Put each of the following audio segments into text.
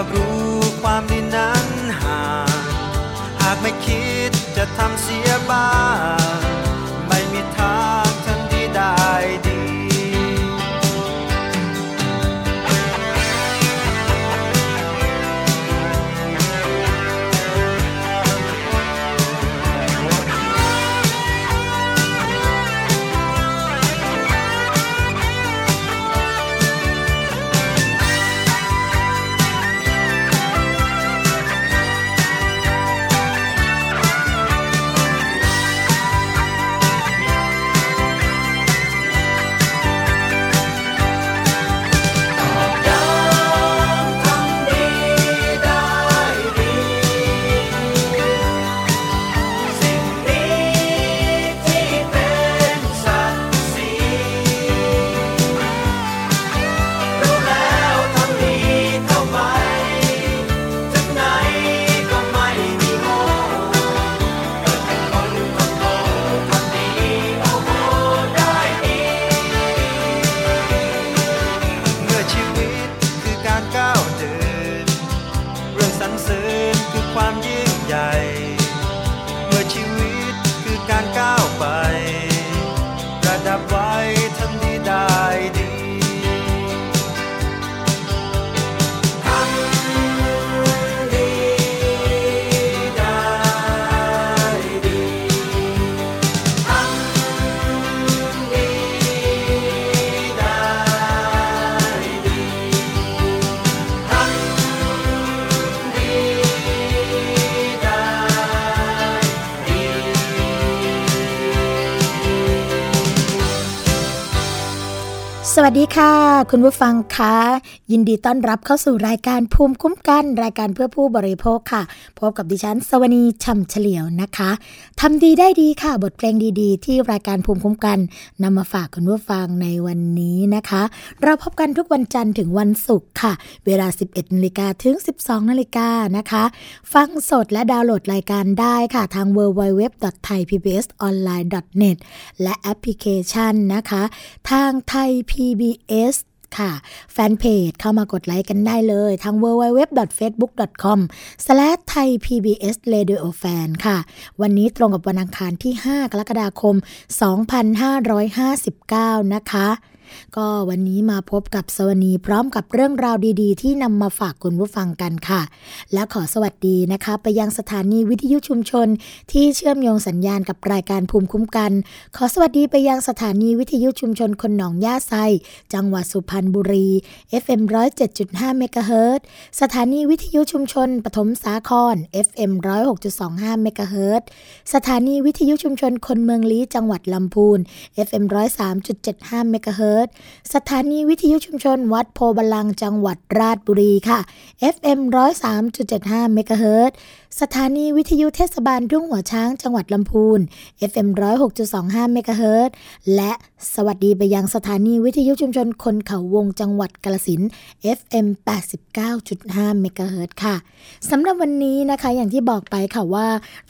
เท่ากับรู้ความดีนั้นห่างหากไม่คิดจะทำเสียบ้าง วัสดีค่ะ คุณผู้ฟังคะยินดีต้อนรับเข้าสู่รายการภูมิคุ้มกัน รายการเพื่อผู้บริโภคค่ะ พบกับดิฉันสวนีช่ำเฉลียวนะคะทำดีได้ดีค่ะ บทเพลงดีๆ ที่รายการภูมิคุ้มกันนำมาฝากคุณผู้ฟังในวันนี้นะคะ เราพบกันทุกวันจันทร์ถึงวันศุกร์ค่ะ เวลา 11นาฬิกาถึง 12นาฬิกานะคะ ฟังสดและดาวน์โหลดรายการได้ค่ะทาง www.thaipbsonline.net และแอปพลิเคชันนะคะ ทางไทยพี PBS ค่ะแฟนเพจเข้ามากดไลค์กันได้เลยทาง www.facebook.com/thaipbsradiofan ค่ะ วันนี้ตรงกับวันอังคารที่ 5 กรกฎาคม 2559 นะคะ ก็วันนี้มาพบกับสวนีพร้อมกับเรื่องราวดีๆ ที่นำมาฝากคุณผู้ฟังกันค่ะ และขอสวัสดีนะคะ ไปยังสถานีวิทยุชุมชน ที่เชื่อมโยงสัญญาณกับรายการภูมิคุ้มกัน ขอสวัสดีไปยังสถานีวิทยุชุมชนคนหนองย่าไซจังหวัดสุพรรณบุรี FM 107.5เมกะเฮิรตสถานีวิทยุชุมชน ปฐมสาคร FM 106.25เมกะเฮิรตสถานีวิทยุชุมชนคนเมืองลี้จังหวัดลำพูน FM 103.75เมกะเฮิรตซ์ตสถานีวิทยุชุมชนวัดโพบาลังจังหวัดราชบุรีค่ะ FM 103.75เมกะเฮิรตซ์สถานีวิทยุเทศบาลทุ่งหัวช้างจังหวัดลำพูน FM 106.25เมกะเฮิรตซ์และสวัสดีไปยังสถานีวิทยุชุมชนคนเขาวงจังหวัดกาลสิน FM 89.5เมกะเฮิรตซ์ค่ะสำหรับวันนี้นะคะอย่างที่บอกไปค่ะว่า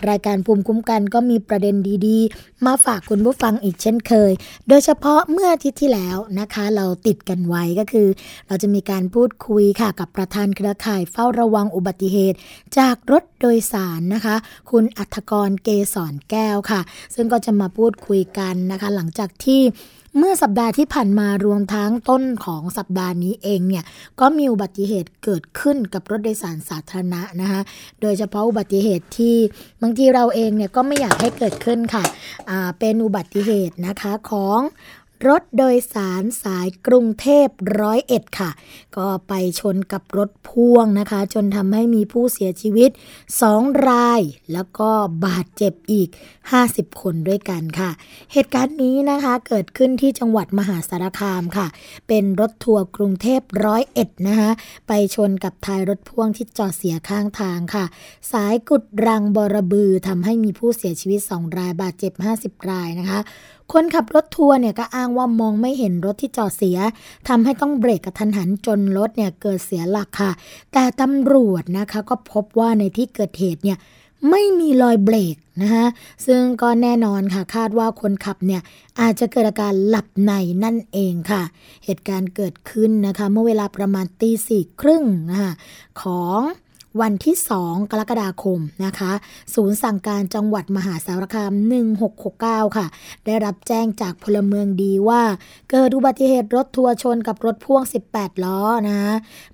รายการภูมิคุ้มกันก็มีประเด็นดีๆ มาฝากคุณผู้ฟังอีกเช่นเคย โดยเฉพาะเมื่ออาทิตย์ที่แล้วนะคะ เราติดกันไว้ก็คือ เราจะมีการพูดคุยค่ะกับประธานเครือข่ายเฝ้าระวังอุบัติเหตุ จากรถโดยสารนะคะ คุณอัธกรเกษรแก้วค่ะ ซึ่งก็จะมาพูดคุยกันนะคะ หลังจากที่เมื่อสัปดาห์ที่ผ่านมารวมทั้งต้นของสัปดาห์นี้เองเนี่ยก็มีอุบัติเหตุเกิดขึ้นกับรถโดยสารสาธารณะนะคะโดยเฉพาะอุบัติเหตุที่บางทีเราเองเนี่ยก็ไม่อยากให้เกิดขึ้นค่ะเป็นอุบัติเหตุนะคะของ รถโดยสารสายกรุงเทพร้อยเอ็ดค่ะ ก็ไปชนกับรถพ่วงนะคะ จนทำให้มีผู้เสียชีวิต 2 ราย แล้วก็บาดเจ็บอีก 50 คนด้วยกันค่ะ เหตุการณ์นี้นะคะเกิดขึ้นที่จังหวัดมหาสารคามค่ะ เป็นรถทัวร์กรุงเทพร้อยเอ็ดนะคะไปชนกับท้ายรถพ่วงที่จอดเสียข้างทางค่ะ สายกุดรังบรบือทำให้มีผู้เสียชีวิต 2 รายบาดเจ็บ 50 รายนะคะ คนขับรถทัวร์เนี่ยก็อ้างว่ามองไม่เห็นรถที่จอดเสียทำให้ต้องเบรกกระทันหันจนรถเนี่ยเกิดเสียหลักค่ะ แต่ตำรวจนะคะก็พบว่าในที่เกิดเหตุเนี่ยไม่มีรอยเบรกนะคะซึ่งก็แน่นอนค่ะคาดว่าคนขับเนี่ยอาจจะเกิดอาการหลับในนั่นเองค่ะ เหตุการณ์เกิดขึ้นนะคะ เมื่อเวลาประมาณตีสี่ครึ่งนะคะของ วันที่ 2 กรกฎาคมนะคะ ศูนย์สั่งการจังหวัดมหาสารคาม 1669 ค่ะ ได้รับแจ้งจากพลเมืองดีว่า เกิดอุบัติเหตุรถทัวร์ชนกับรถพ่วง 18 ล้อนะ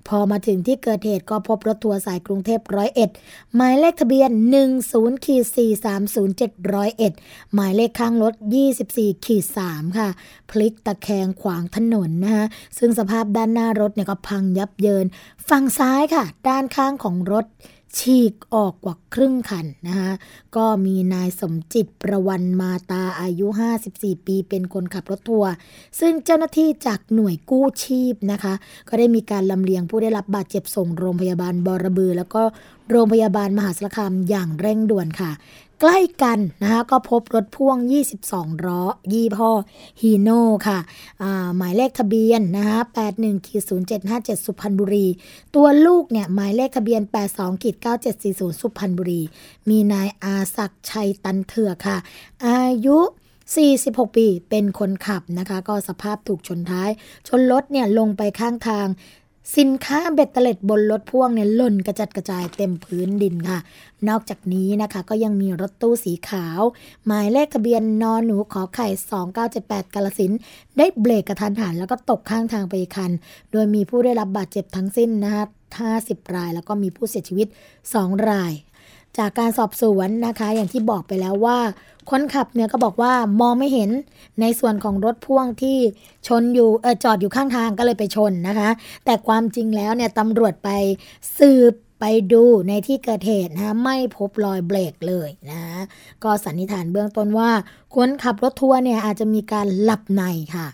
พอมาถึงที่เกิดเหตุก็พบรถทัวร์สายกรุงเทพร้อยเอ็ดหมายเลขทะเบียน 10ขีด430 701หมายเลขข้างรถ 24ขีด3ค่ะ พลิกตะแคงขวางถนนนะคะซึ่งสภาพด้านหน้ารถเนี่ยก็พังยับเยิน ฝั่งซ้ายค่ะ ด้านข้างของรถฉีกออกกว่าครึ่งคันนะคะก็มีนายสมจิตประวันมาตาอายุ 54 ปี เป็นคนขับรถทัวร์ซึ่งเจ้าหน้าที่จากหน่วยกู้ชีพนะคะ ก็ได้มีการลำเลียงผู้ได้รับบาดเจ็บส่งโรงพยาบาลบอระบือ แล้วก็ โรงพยาบาลมหาสารคามอย่างเร่งด่วนค่ะ ใกล้กันนะคะก็พบรถพ่วง 22ล้อยี่ห้อฮีโน่ค่ะหมายเลขทะเบียนนะคะ81ขีด0757 สุพรรณบุรี ตัวลูกเนี่ยหมายเลขทะเบียน 82ขีด9740 สุพรรณบุรี มีนายอาศักดิ์ชัยตันเถื่อค่ะ อายุ46 ปีเป็นคนขับนะคะ ก็สภาพถูกชนท้าย ชนรถเนี่ยลงไปข้างทาง สินค้าเบ็ดเตล็ดบนรถพ่วงเนี่ยหล่นกระจัดกระจายเต็มพื้นดินค่ะ นอกจากนี้นะคะก็ยังมีรถตู้สีขาว หมายเลขทะเบียนนอนหนูขอไข่ 2978 กาลสินได้เบรกกระทันหันแล้วก็ตกข้างทางไปอีกคัน โดยมีผู้ได้รับบาดเจ็บทั้งสิ้นนะคะ50 ราย แล้วก็มีผู้เสียชีวิต 2 ราย จากการสอบสวนนะคะ อย่างที่บอกไปแล้วว่า คนขับเนี่ยก็บอกว่ามองไม่เห็นในส่วนของรถพ่วงที่ชนอยู่เออจอดอยู่ข้างทางก็เลยไปชนนะคะ แต่ความจริงแล้วเนี่ยตำรวจไปสืบไปดูในที่เกิดเหตุนะคะไม่พบรอยเบรกเลยนะก็สันนิษฐานเบื้องต้นว่าคนขับรถทัวร์เนี่ยอาจจะมีการหลับในค่ะ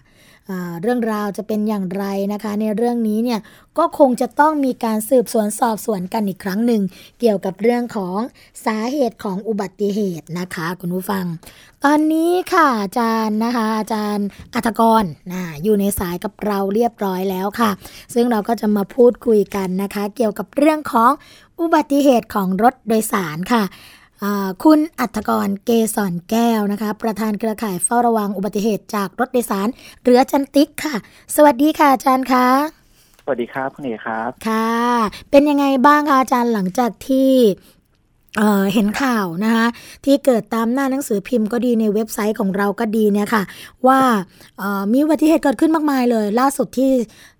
เรื่องราวจะเป็นอย่างไรนะคะ ในเรื่องนี้เนี่ยก็คงจะต้องมีการสืบสวนสอบสวนกันอีกครั้งหนึ่ง เกี่ยวกับเรื่องของสาเหตุของอุบัติเหตุนะคะ คุณผู้ฟัง ตอนนี้ค่ะอาจารย์นะคะ อาจารย์อัธกรนะอยู่ในสายกับเราเรียบร้อยแล้วค่ะ ซึ่งเราก็จะมาพูดคุยกันนะคะ เกี่ยวกับเรื่องของอุบัติเหตุของรถโดยสารค่ะ คุณอัธกรเกษรแก้วนะคะ ประธานเครือข่ายเฝ้าระวังอุบัติเหตุจากรถโดยสารเรือจันติกค่ะ สวัสดีค่ะอาจารย์คะสวัสดีครับคุณเอกครับ ค่ะ เป็นยังไงบ้างคะอาจารย์หลังจากที่ เอ่อเห็นข่าวนะคะที่เกิดตามหน้าหนังสือพิมพ์ก็ดีในเว็บไซต์ของเราก็ดีเนี่ยค่ะว่าเอ่อมีอุบัติเหตุเกิดขึ้นมากมายเลย ล่าสุดที่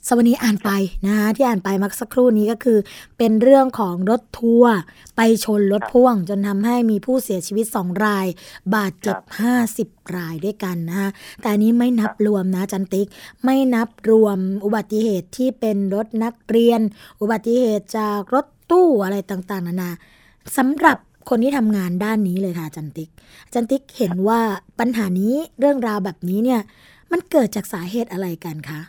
สวนีอ่านไปนะคะที่อ่านไปเมื่อสักครู่นี้ก็คือ เป็นเรื่องของรถทัวร์ไปชนรถพ่วง จนทำให้มีผู้เสียชีวิต 2 ราย บาดเจ็บ 50 รายด้วยกันนะคะแต่อันนี้ไม่นับรวมนะจันติกไม่นับรวมอุบัติเหตุที่เป็นรถนักเรียน อุบัติเหตุจากรถตู้อะไรต่างๆนานา สำหรับคนที่ทำงานด้านนี้เลยค่ะอาจันติกอาจันติกเห็นว่าปัญหานี้เรื่องราวแบบนี้เนี่ย มันเกิดจากสาเหตุอะไรกันคะ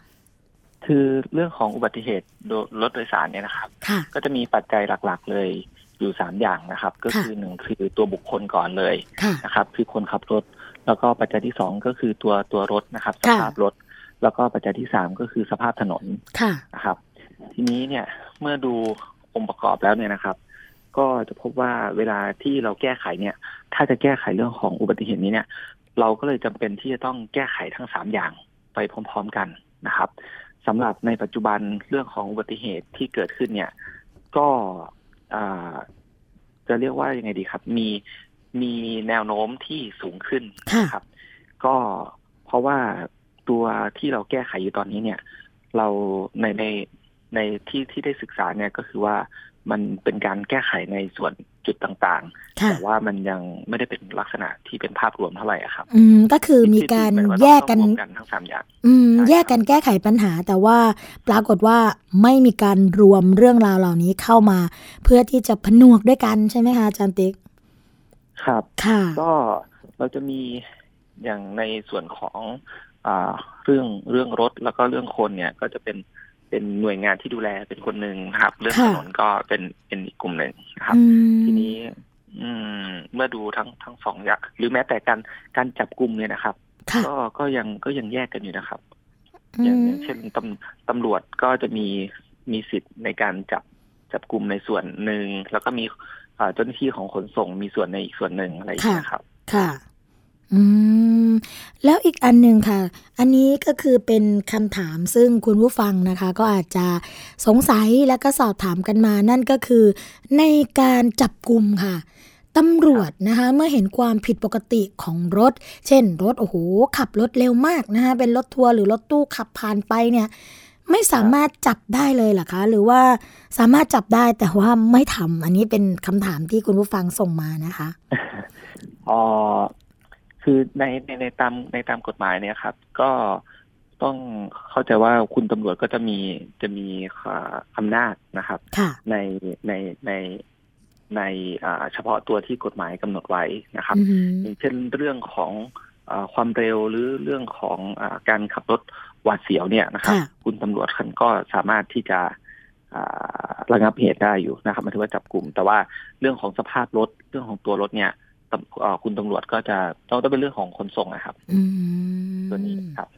คือเรื่องของอุบัติเหตุโดยรถโดยสารเนี่ยนะครับค่ะก็จะมีปัจจัยหลักๆ เลยอยู่สามอย่างนะครับ ก็คือหนึ่งคือตัวบุคคลก่อนเลยค่ะนะครับ คือคนขับรถ แล้วก็ปัจจัยที่สองก็คือตัวตัวรถนะครับสค่ะภาพรถ แล้วก็ปัจจัยที่สามก็คือสภาพถนนค่ะนะครับ ทีนี้เนี่ยเมื่อดูองค์ประกอบแล้วเนี่ยนะครับ ก็จะพบว่าเวลาที่เราแก้ไขเนี่ย ถ้าจะแก้ไขเรื่องของอุบัติเหตุนี้เนี่ย เราก็เลยจำเป็นที่จะต้องแก้ไขทั้งสามอย่างไปพร้อม ๆกันนะครับสำหรับในปัจจุบันเรื่องของอุบัติเหตุที่เกิดขึ้นเนี่ย ก็อ่าจะเรียกว่ายังไงดีครับ มีมีแนวโน้มที่สูงขึ้นค่ะนะครับ ก็เพราะว่าตัวที่เราแก้ไขอยู่ตอนนี้เนี่ย เราในในในที่ที่ได้ศึกษาเนี่ยก็คือว่า มันเป็นการแก้ไขในส่วนจุดต่างๆค่ะแต่ว่ามันยังไม่ได้เป็นลักษณะที่เป็นภาพรวมเท่าไหร่อะครับ อืมก็คือมีการที่ที่หมายว่าแยกกันต้องรวมกันทั้งสามอย่าง อืมใช่ครับแยกกันแก้ไขปัญหา แต่ว่าปรากฏว่าไม่มีการรวมเรื่องราวเหล่านี้เข้ามา เพื่อที่จะผนวกด้วยกันใช่ไหมคะอาจารย์ติ๊ก ครับ ค่ะ ก็เราจะมีอย่างในส่วนของอ่าเรื่องเรื่องรถแล้วก็เรื่องคนเนี่ยก็จะเป็น เป็นหน่วยงานที่ดูแลเป็นคนหนึ่งนะครับ เรื่องถค่ะนนก็เป็นเป็นอีกกลุ่มหนึ่งนะครับอืมทีนี้ อืม เมื่อดูทั้งทั้งสองอย่างหรือแม้แต่การการจับกลุ่มเนี่ยนะครับค่ะก็ก็ยังก็ยังแยกกันอยู่นะครับอือย่างมอย่างเช่นตำตำรวจก็จะมีมีสิทธิ์ในการจับจับกลุ่มในส่วนหนึ่งแล้วก็มีอ่าเจ้าหน้าที่ของขนส่งมีส่วนในอีกส่วนหนึ่งอะไรอย่างเงี้ยครับ ค่ะ อืม แล้วอีกอันหนึ่งค่ะ อันนี้ก็คือเป็นคำถามซึ่งคุณผู้ฟังนะคะ ก็อาจจะสงสัยแล้วก็สอบถามกันมา นั่นก็คือในการจับกลุ่มค่ะตำรวจนะคะเมื่อเห็นความผิดปกติของรถ เช่น รถโอ้โหขับรถเร็วมากนะคะเป็นรถทัวร์หรือรถตู้ขับผ่านไปเนี่ย ไม่สามารถจับได้เลยเหรอคะ หรือว่าสามารถจับได้แต่ว่าไม่ทำอันนี้เป็นคำถามที่คุณผู้ฟังส่งมานะคะอ๋อ คือในในในตามในตามกฎหมายเนี่ยครับ ก็ต้องเข้าใจว่าคุณตำรวจก็จะมีจะมีอ่าอำนาจนะครับค่ะในในในในอ่าเฉพาะตัวที่กฎหมายกำหนดไว้นะครับอือหืออย่างเช่นเรื่องของอาความเร็วหรือเรื่องของอาการขับรถหวาดเสียวเนี่ยนะครับค่ะคุณตำรวจคันก็สามารถที่จะอ่าระงับเหตุได้อยู่นะครับหมายถึงว่าจับกลุ่ม แต่ว่าเรื่องของสภาพรถเรื่องของตัวรถเนี่ยตำอ่า คุณตำรวจก็จะต้องต้องเป็นเรื่องของขนส่งนะครับอืมตัวนี้ครับ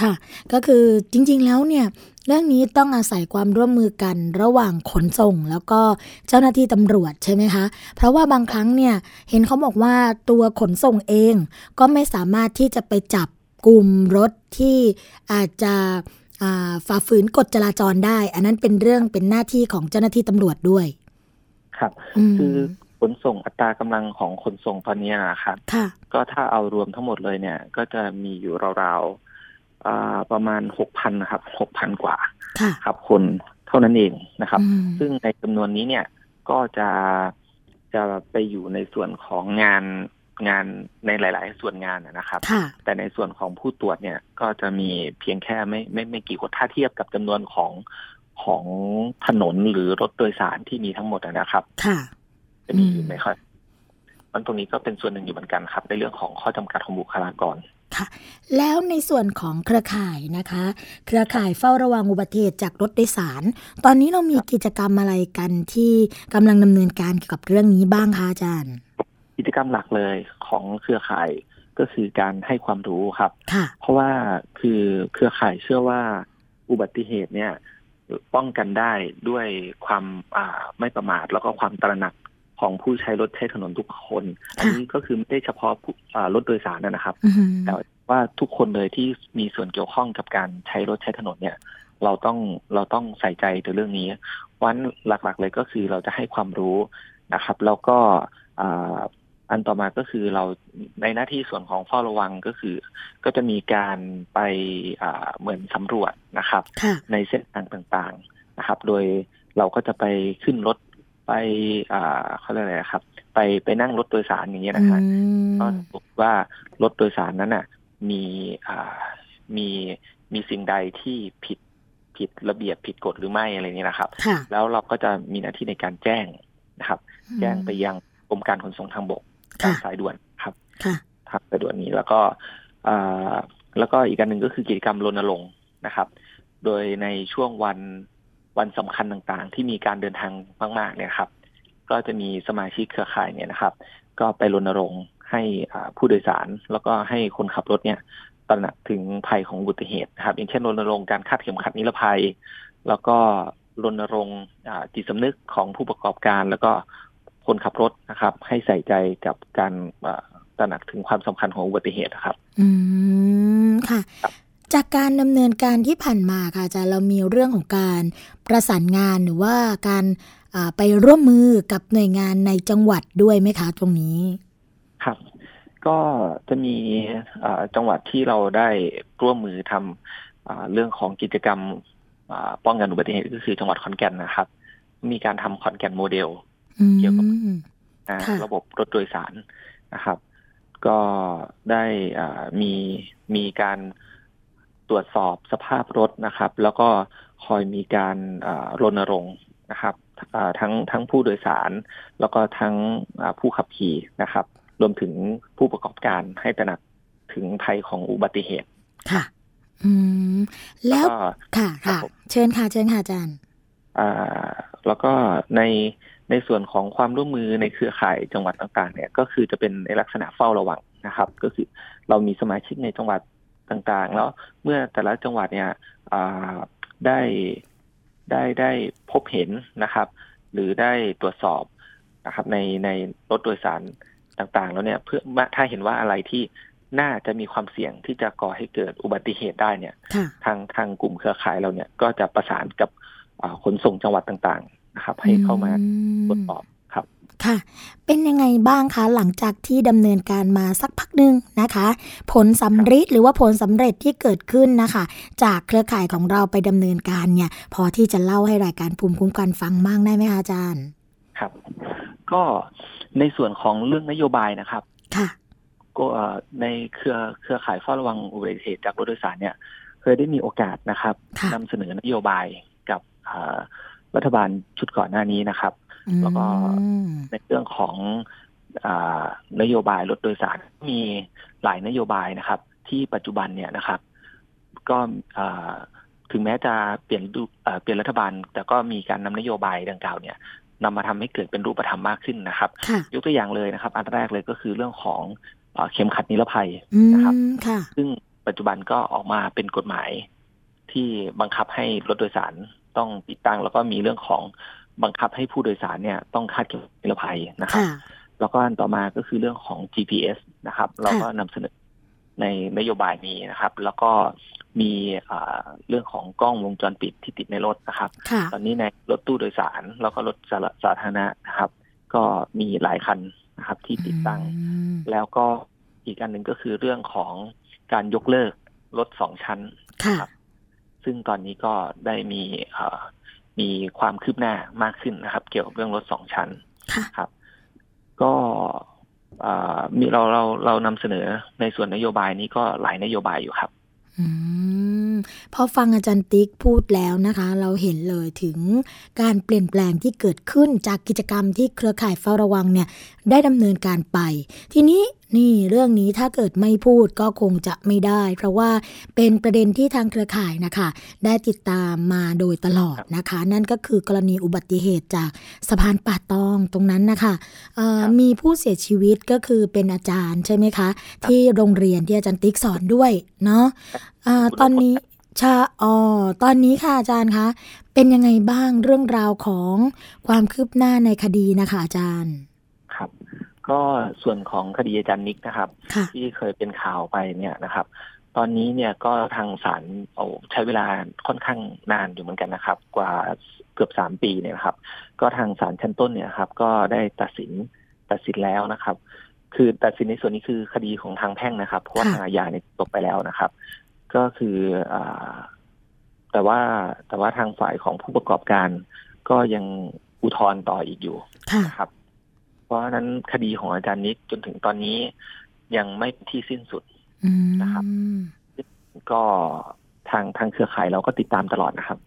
ค่ะ ก็คือจริง ๆ แล้วเนี่ย เรื่องนี้ต้องอาศัยความร่วมมือกันระหว่างขนส่ง แล้วก็เจ้าหน้าที่ตำรวจใช่ไหมคะ เพราะว่าบางครั้งเนี่ย เห็นเขาบอกว่าตัวขนส่งเอง ก็ไม่สามารถที่จะไปจับกลุ่มรถที่อาจจะอ่าฝ่าฝืนกฎจราจรได้ อันนั้นเป็นเรื่องเป็นหน้าที่ของเจ้าหน้าที่ตำรวจด้วย ครับมคือ ขนส่งอัตรากำลังของขนส่งตอนนี้นะครับค่ะก็ถ้าเอารวมทั้งหมดเลยเนี่ย ก็จะมีอยู่ราวๆอ่าประมาณหกพันนะครับหกพันกว่าค่ะครับ คนเท่านั้นเองนะครับอืมซึ่งในจำนวนนี้เนี่ยก็จะจะไปอยู่ในส่วนของงานงานในหลาย ๆ ส่วนงานนะนะครับค่ะแต่ในส่วนของผู้ตรวจเนี่ยก็จะมีเพียงแค่ไม่ไม่ไม่กี่คนถ้าเทียบกับจำนวนของของถนนหรือรถโดยสารที่มีทั้งหมดนะครับค่ะ จะมีอืมไม่ค่อยมันตรงนี้ก็เป็นส่วนหนึ่งอยู่เหมือนกันครับ ในเรื่องของข้อจำกัดของบุคลากรค่ะ แล้วในส่วนของเครือข่ายนะคะ เครือข่ายเฝ้าระวังอุบัติเหตุจากรถโดยสาร ตอนนี้เรามีกิจกรรมอะไรกันที่กำลังดำเนินการเกี่ยวกับเรื่องนี้บ้างคะอาจารย์ กิจกรรมหลักเลยของเครือข่ายก็คือการให้ความรู้ครับค่ะเพราะว่าคือเครือข่ายเชื่อว่าอุบัติเหตุเนี่ยป้องกันได้ด้วยความอ่าไม่ประมาทแล้วก็ความตระหนัก ของผู้ใช้รถใช้ถนนทุกคน อันนี้ก็คือไม่ได้เฉพาะผู้อ่ารถโดยสารนะครับอือหือแต่ว่าทุกคนเลยที่มีส่วนเกี่ยวข้องกับการใช้รถใช้ถนนเนี่ย เราต้องเราต้องใส่ใจในเรื่องนี้วันหลักๆเลยก็คือเราจะให้ความรู้นะครับ แล้วก็อ่าอันต่อมาก็คือเราในหน้าที่ส่วนของเฝ้าระวังก็คือ ก็จะมีการไปอ่าเหมือนสำรวจนะครับค่ะในเส้นทางต่างๆนะครับ โดยเราก็จะไปขึ้นรถ ไปอ่าเขาเรียกอะไรนะครับ ไปไปนั่งรถโดยสารอย่างเงี้ยนะฮะอืมก็พบว่ารถโดยสารนั้นน่ะ มีอ่ามีมีสิ่งใดที่ผิดผิดระเบียบผิดกฎหรือไม่อะไรเนี้ยนะครับค่ะแล้วเราก็จะมีหน้าที่ในการแจ้งนะครับ แจ้งไปยังกรมการขนส่งทางบกค่ะสายด่วนครับค่ะครับสายด่วนนี้แล้วก็อ่าแล้วก็อีกการหนึ่งก็คือกิจกรรมรณรงค์นะครับ โดยในช่วงวัน วันสำคัญต่างๆ ที่มีการเดินทางมากๆเนี่ยครับ ก็จะมีสมาชิกเครือข่ายเนี่ยนะครับ ก็ไปรณรงค์ให้ผู้โดยสารแล้วก็ให้คนขับรถเนี่ยตระหนักถึงภัยของอุบัติเหตุนะครับอย่างเช่นรณรงค์การคาดเข็มขัดนิรภัย แล้วก็รณรงค์จิตสำนึกของผู้ประกอบการ แล้วก็คนขับรถนะครับ ให้ใส่ใจกับการตระหนักถึงความสำคัญของอุบัติเหตุครับ อืมค่ะ จากการดำเนินการที่ผ่านมาค่ะจะเรามีเรื่องของการประสานงานหรือว่าการไปร่วมมือกับหน่วยงานในจังหวัดด้วยไหมคะตรงนี้ครับ ก็จะมีจังหวัดที่เราได้ร่วมมือทำเรื่องของกิจกรรมป้องกันอุบัติเหตุก็คือจังหวัดขอนแก่นนะครับ มีการทำขอนแก่นโมเดล เกี่ยวกับระบบรถโดยสารนะครับ ก็ได้มีมีการ ตรวจสอบสภาพรถนะครับ แล้วก็คอยมีการรณรงค์นะครับทั้งทั้งผู้โดยสาร แล้วก็ทั้งผู้ขับขี่นะครับ รวมถึงผู้ประกอบการให้ตระหนักถึงภัยของอุบัติเหตุค่ะ อืม แล้วค่ะค่ะ เชิญค่ะ เชิญค่ะอาจารย์อ่าแล้วก็ในในส่วนของความร่วมมือในเครือข่ายจังหวัดต่างๆ เนี่ย ก็คือจะเป็นในลักษณะเฝ้าระวังนะครับ ก็คือเรามีสมาชิกในจังหวัด ต่างๆ แล้วเมื่อแต่ละจังหวัดเนี่ยได้ได้ได้พบเห็นนะครับ หรือได้ตรวจสอบนะครับ ในในรถโดยสารต่างๆ แล้วเนี่ยเพื่อถ้าเห็นว่าอะไรที่น่าจะมีความเสี่ยงที่จะก่อให้เกิดอุบัติเหตุได้เนี่ย ทางทางกลุ่มเครือข่ายเราเนี่ยก็จะประสานกับขนส่งจังหวัดต่าง ๆ นะครับ ให้เข้ามาตรวจสอบ ครับค่ะ เป็นยังไงบ้างคะหลังจากที่ดำเนินการมาสักพักหนึ่งนะคะ ผลสำเร็จหรือว่าผลสำเร็จที่เกิดขึ้นนะคะ จากเครือข่ายของเราไปดำเนินการเนี่ย พอที่จะเล่าให้รายการภูมิคุ้มกันฟังบ้างได้ไหมคะอาจารย์ ครับ ก็ในส่วนของเรื่องนโยบายนะครับ ค่ะก็ในเครือเครือข่ายเฝ้าระวังอุบัติเหตุจากรถโดยสารเนี่ย เคยได้มีโอกาสนะครับนำเสนอนโยบายกับรัฐบาลชุดก่อนหน้านี้นะครับ แล้วก็ในเรื่องของนโยบายรถโดยสารมีหลายนโยบายนะครับ ที่ปัจจุบันเนี่ยนะครับ ก็ถึงแม้จะเปลี่ยนเปลี่ยนรัฐบาล แต่ก็มีการนำนโยบายดังกล่าวเนี่ยนำมาทำให้เกิดเป็นรูปธรรมมากขึ้นนะครับ ยกตัวอย่างเลยนะครับ อันแรกเลยก็คือเรื่องของเข็มขัดนิรภัยนะครับซึ่งปัจจุบันก็ออกมาเป็นกฎหมายที่บังคับให้รถโดยสารต้องติดตั้ง แล้วก็มีเรื่องของ บังคับให้ผู้โดยสารเนี่ยต้องคาดเข็มนิรภัยนะครับ แล้วก็อันต่อมาก็คือเรื่องของ GPS นะครับ เราก็นำเสนอในนโยบายนี้นะครับ แล้วก็มีเรื่องของกล้องวงจรปิดที่ติดในรถนะครับ ตอนนี้ในรถตู้โดยสาร แล้วก็รถสาธารณะนะครับ ก็มีหลายคันนะครับที่ติดตั้ง แล้วก็อีกอันหนึ่งก็คือเรื่องของการยกเลิกรถสองชั้นครับ ซึ่งตอนนี้ก็ได้มี มีความคืบหน้ามากขึ้นนะครับ เกี่ยวกับเรื่องรถสองชั้นครับ ก็มีเราเราเรานำเสนอในส่วนนโยบายนี้ก็หลายนโยบายอยู่ครับ อืม พอฟังอาจารย์ติ๊กพูดแล้วนะคะ เราเห็นเลยถึงการเปลี่ยนแปลงที่เกิดขึ้นจากกิจกรรมที่เครือข่ายเฝ้าระวังเนี่ยได้ดำเนินการไป ทีนี้นี่เรื่องนี้ถ้าเกิดไม่พูดก็คงจะไม่ได้ เพราะว่าเป็นประเด็นที่ทางเครือข่ายนะคะ ได้ติดตามมาโดยตลอดนะคะ นั่นก็คือกรณีอุบัติเหตุจากสะพานป่าตองตรงนั้นนะคะมีผู้เสียชีวิตก็คือเป็นอาจารย์ใช่ไหมคะ ที่โรงเรียนที่อาจารย์ติ๊กสอนด้วยเนาะะตอนนี้ชาอ๋อตอนนี้ค่ะอาจารย์คะ เป็นยังไงบ้างเรื่องราวของความคืบหน้าในคดีนะคะอาจารย์ก็ส่วนของคดีอาจารย์นิกนะครับ ที่เคยเป็นข่าวไปเนี่ยนะครับ ตอนนี้เนี่ยก็ทางศาลใช้เวลาค่อนข้างนานอยู่เหมือนกันนะครับ กว่าเกือบสามปีเนี่ยครับ ก็ทางศาลชั้นต้นเนี่ยครับ ก็ได้ตัดสินตัดสินแล้วนะครับคือตัดสินในส่วนนี้คือคดีของทางแพ่งนะครับ เพราะว่าทางอาญาเนี่ยจบไปแล้วนะครับ ก็คืออ่าแต่ว่าแต่ว่าทางฝ่ายของผู้ประกอบการ ก็ยังอุทธรณ์ต่ออีกอยู่นะครับ เพราะฉะนั้นคดีของอาจารย์นิกจนถึงตอนนี้ยังไม่ที่สิ้นสุดนะครับ ก็ทางทางเครือข่ายเราก็ติดตามตลอดนะครับ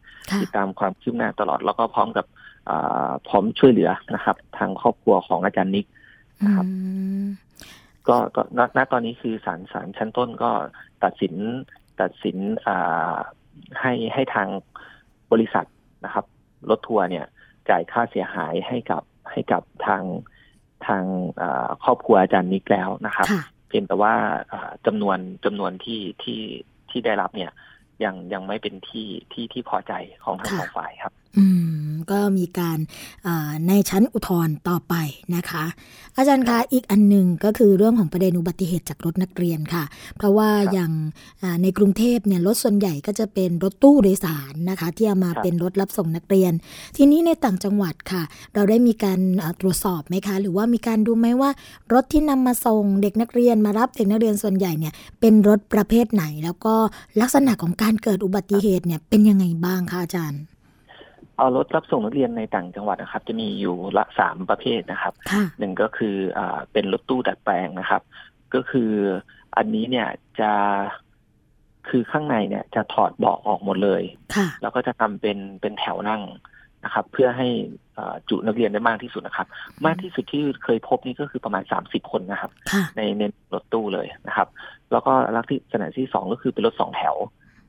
ติดตามความคืบหน้าตลอด แล้วก็พร้อมกับพร้อมช่วยเหลือนะครับ ทางครอบครัวของอาจารย์นิกนะครับก็ก็ณณตอนนี้คือศาลศาลชั้นต้นก็ตัดสิน ตัดสินอ่าให้ให้ทางบริษัทนะครับรถทัวร์เนี่ยจ่ายค่าเสียหายให้กับให้กับทางทางอ่าครอบครัวอาจารย์นิกแล้วนะครับค่ะเพียงแต่ว่าอ่าจำนวนจำนวนที่ที่ที่ได้รับเนี่ยยังยังไม่เป็นที่ที่ที่พอใจของทั้งค่ะสองฝ่ายครับ อืมก็มีการอ่าในชั้นอุทธรณ์ต่อไปนะคะ อาจารย์คะอีกอันหนึ่งก็คือเรื่องของประเด็นอุบัติเหตุจากรถนักเรียนค่ะ เพราะว่าครับอย่างอ่าในกรุงเทพเนี่ยรถส่วนใหญ่ก็จะเป็นรถตู้โดยสารนะคะ ที่เอามาครับเป็นรถรับส่งนักเรียน ทีนี้ในต่างจังหวัดค่ะ เราได้มีการอ่าตรวจสอบไหมคะ หรือว่ามีการดูไหมว่ารถที่นำมาส่งเด็กนักเรียนมารับเด็กนักเรียนส่วนใหญ่เนี่ยเป็นรถประเภทไหน แล้วก็ลักษณะของการเกิดอุบัติเหตุเนี่ยเป็นยังไงบ้างคะอาจารย์ เอารถรับส่งนักเรียนในต่างจังหวัดนะครับ จะมีอยู่ละสามประเภทนะครับค่ะหนึ่งก็คืออ่าเป็นรถตู้ดัดแปลงนะครับ ก็คืออันนี้เนี่ยจะคือข้างในเนี่ยจะถอดเบาะออกหมดเลยค่ะแล้วก็จะทำเป็นเป็นแถวนั่งนะครับ เพื่อให้อ่าจุนักเรียนได้มากที่สุดนะครับ มากที่สุดที่เคยพบนี่ก็คือประมาณสามสิบคนนะครับค่ะในในรถตู้เลยนะครับ แล้วก็ลักษณะที่สองก็คือเป็นรถสองแถว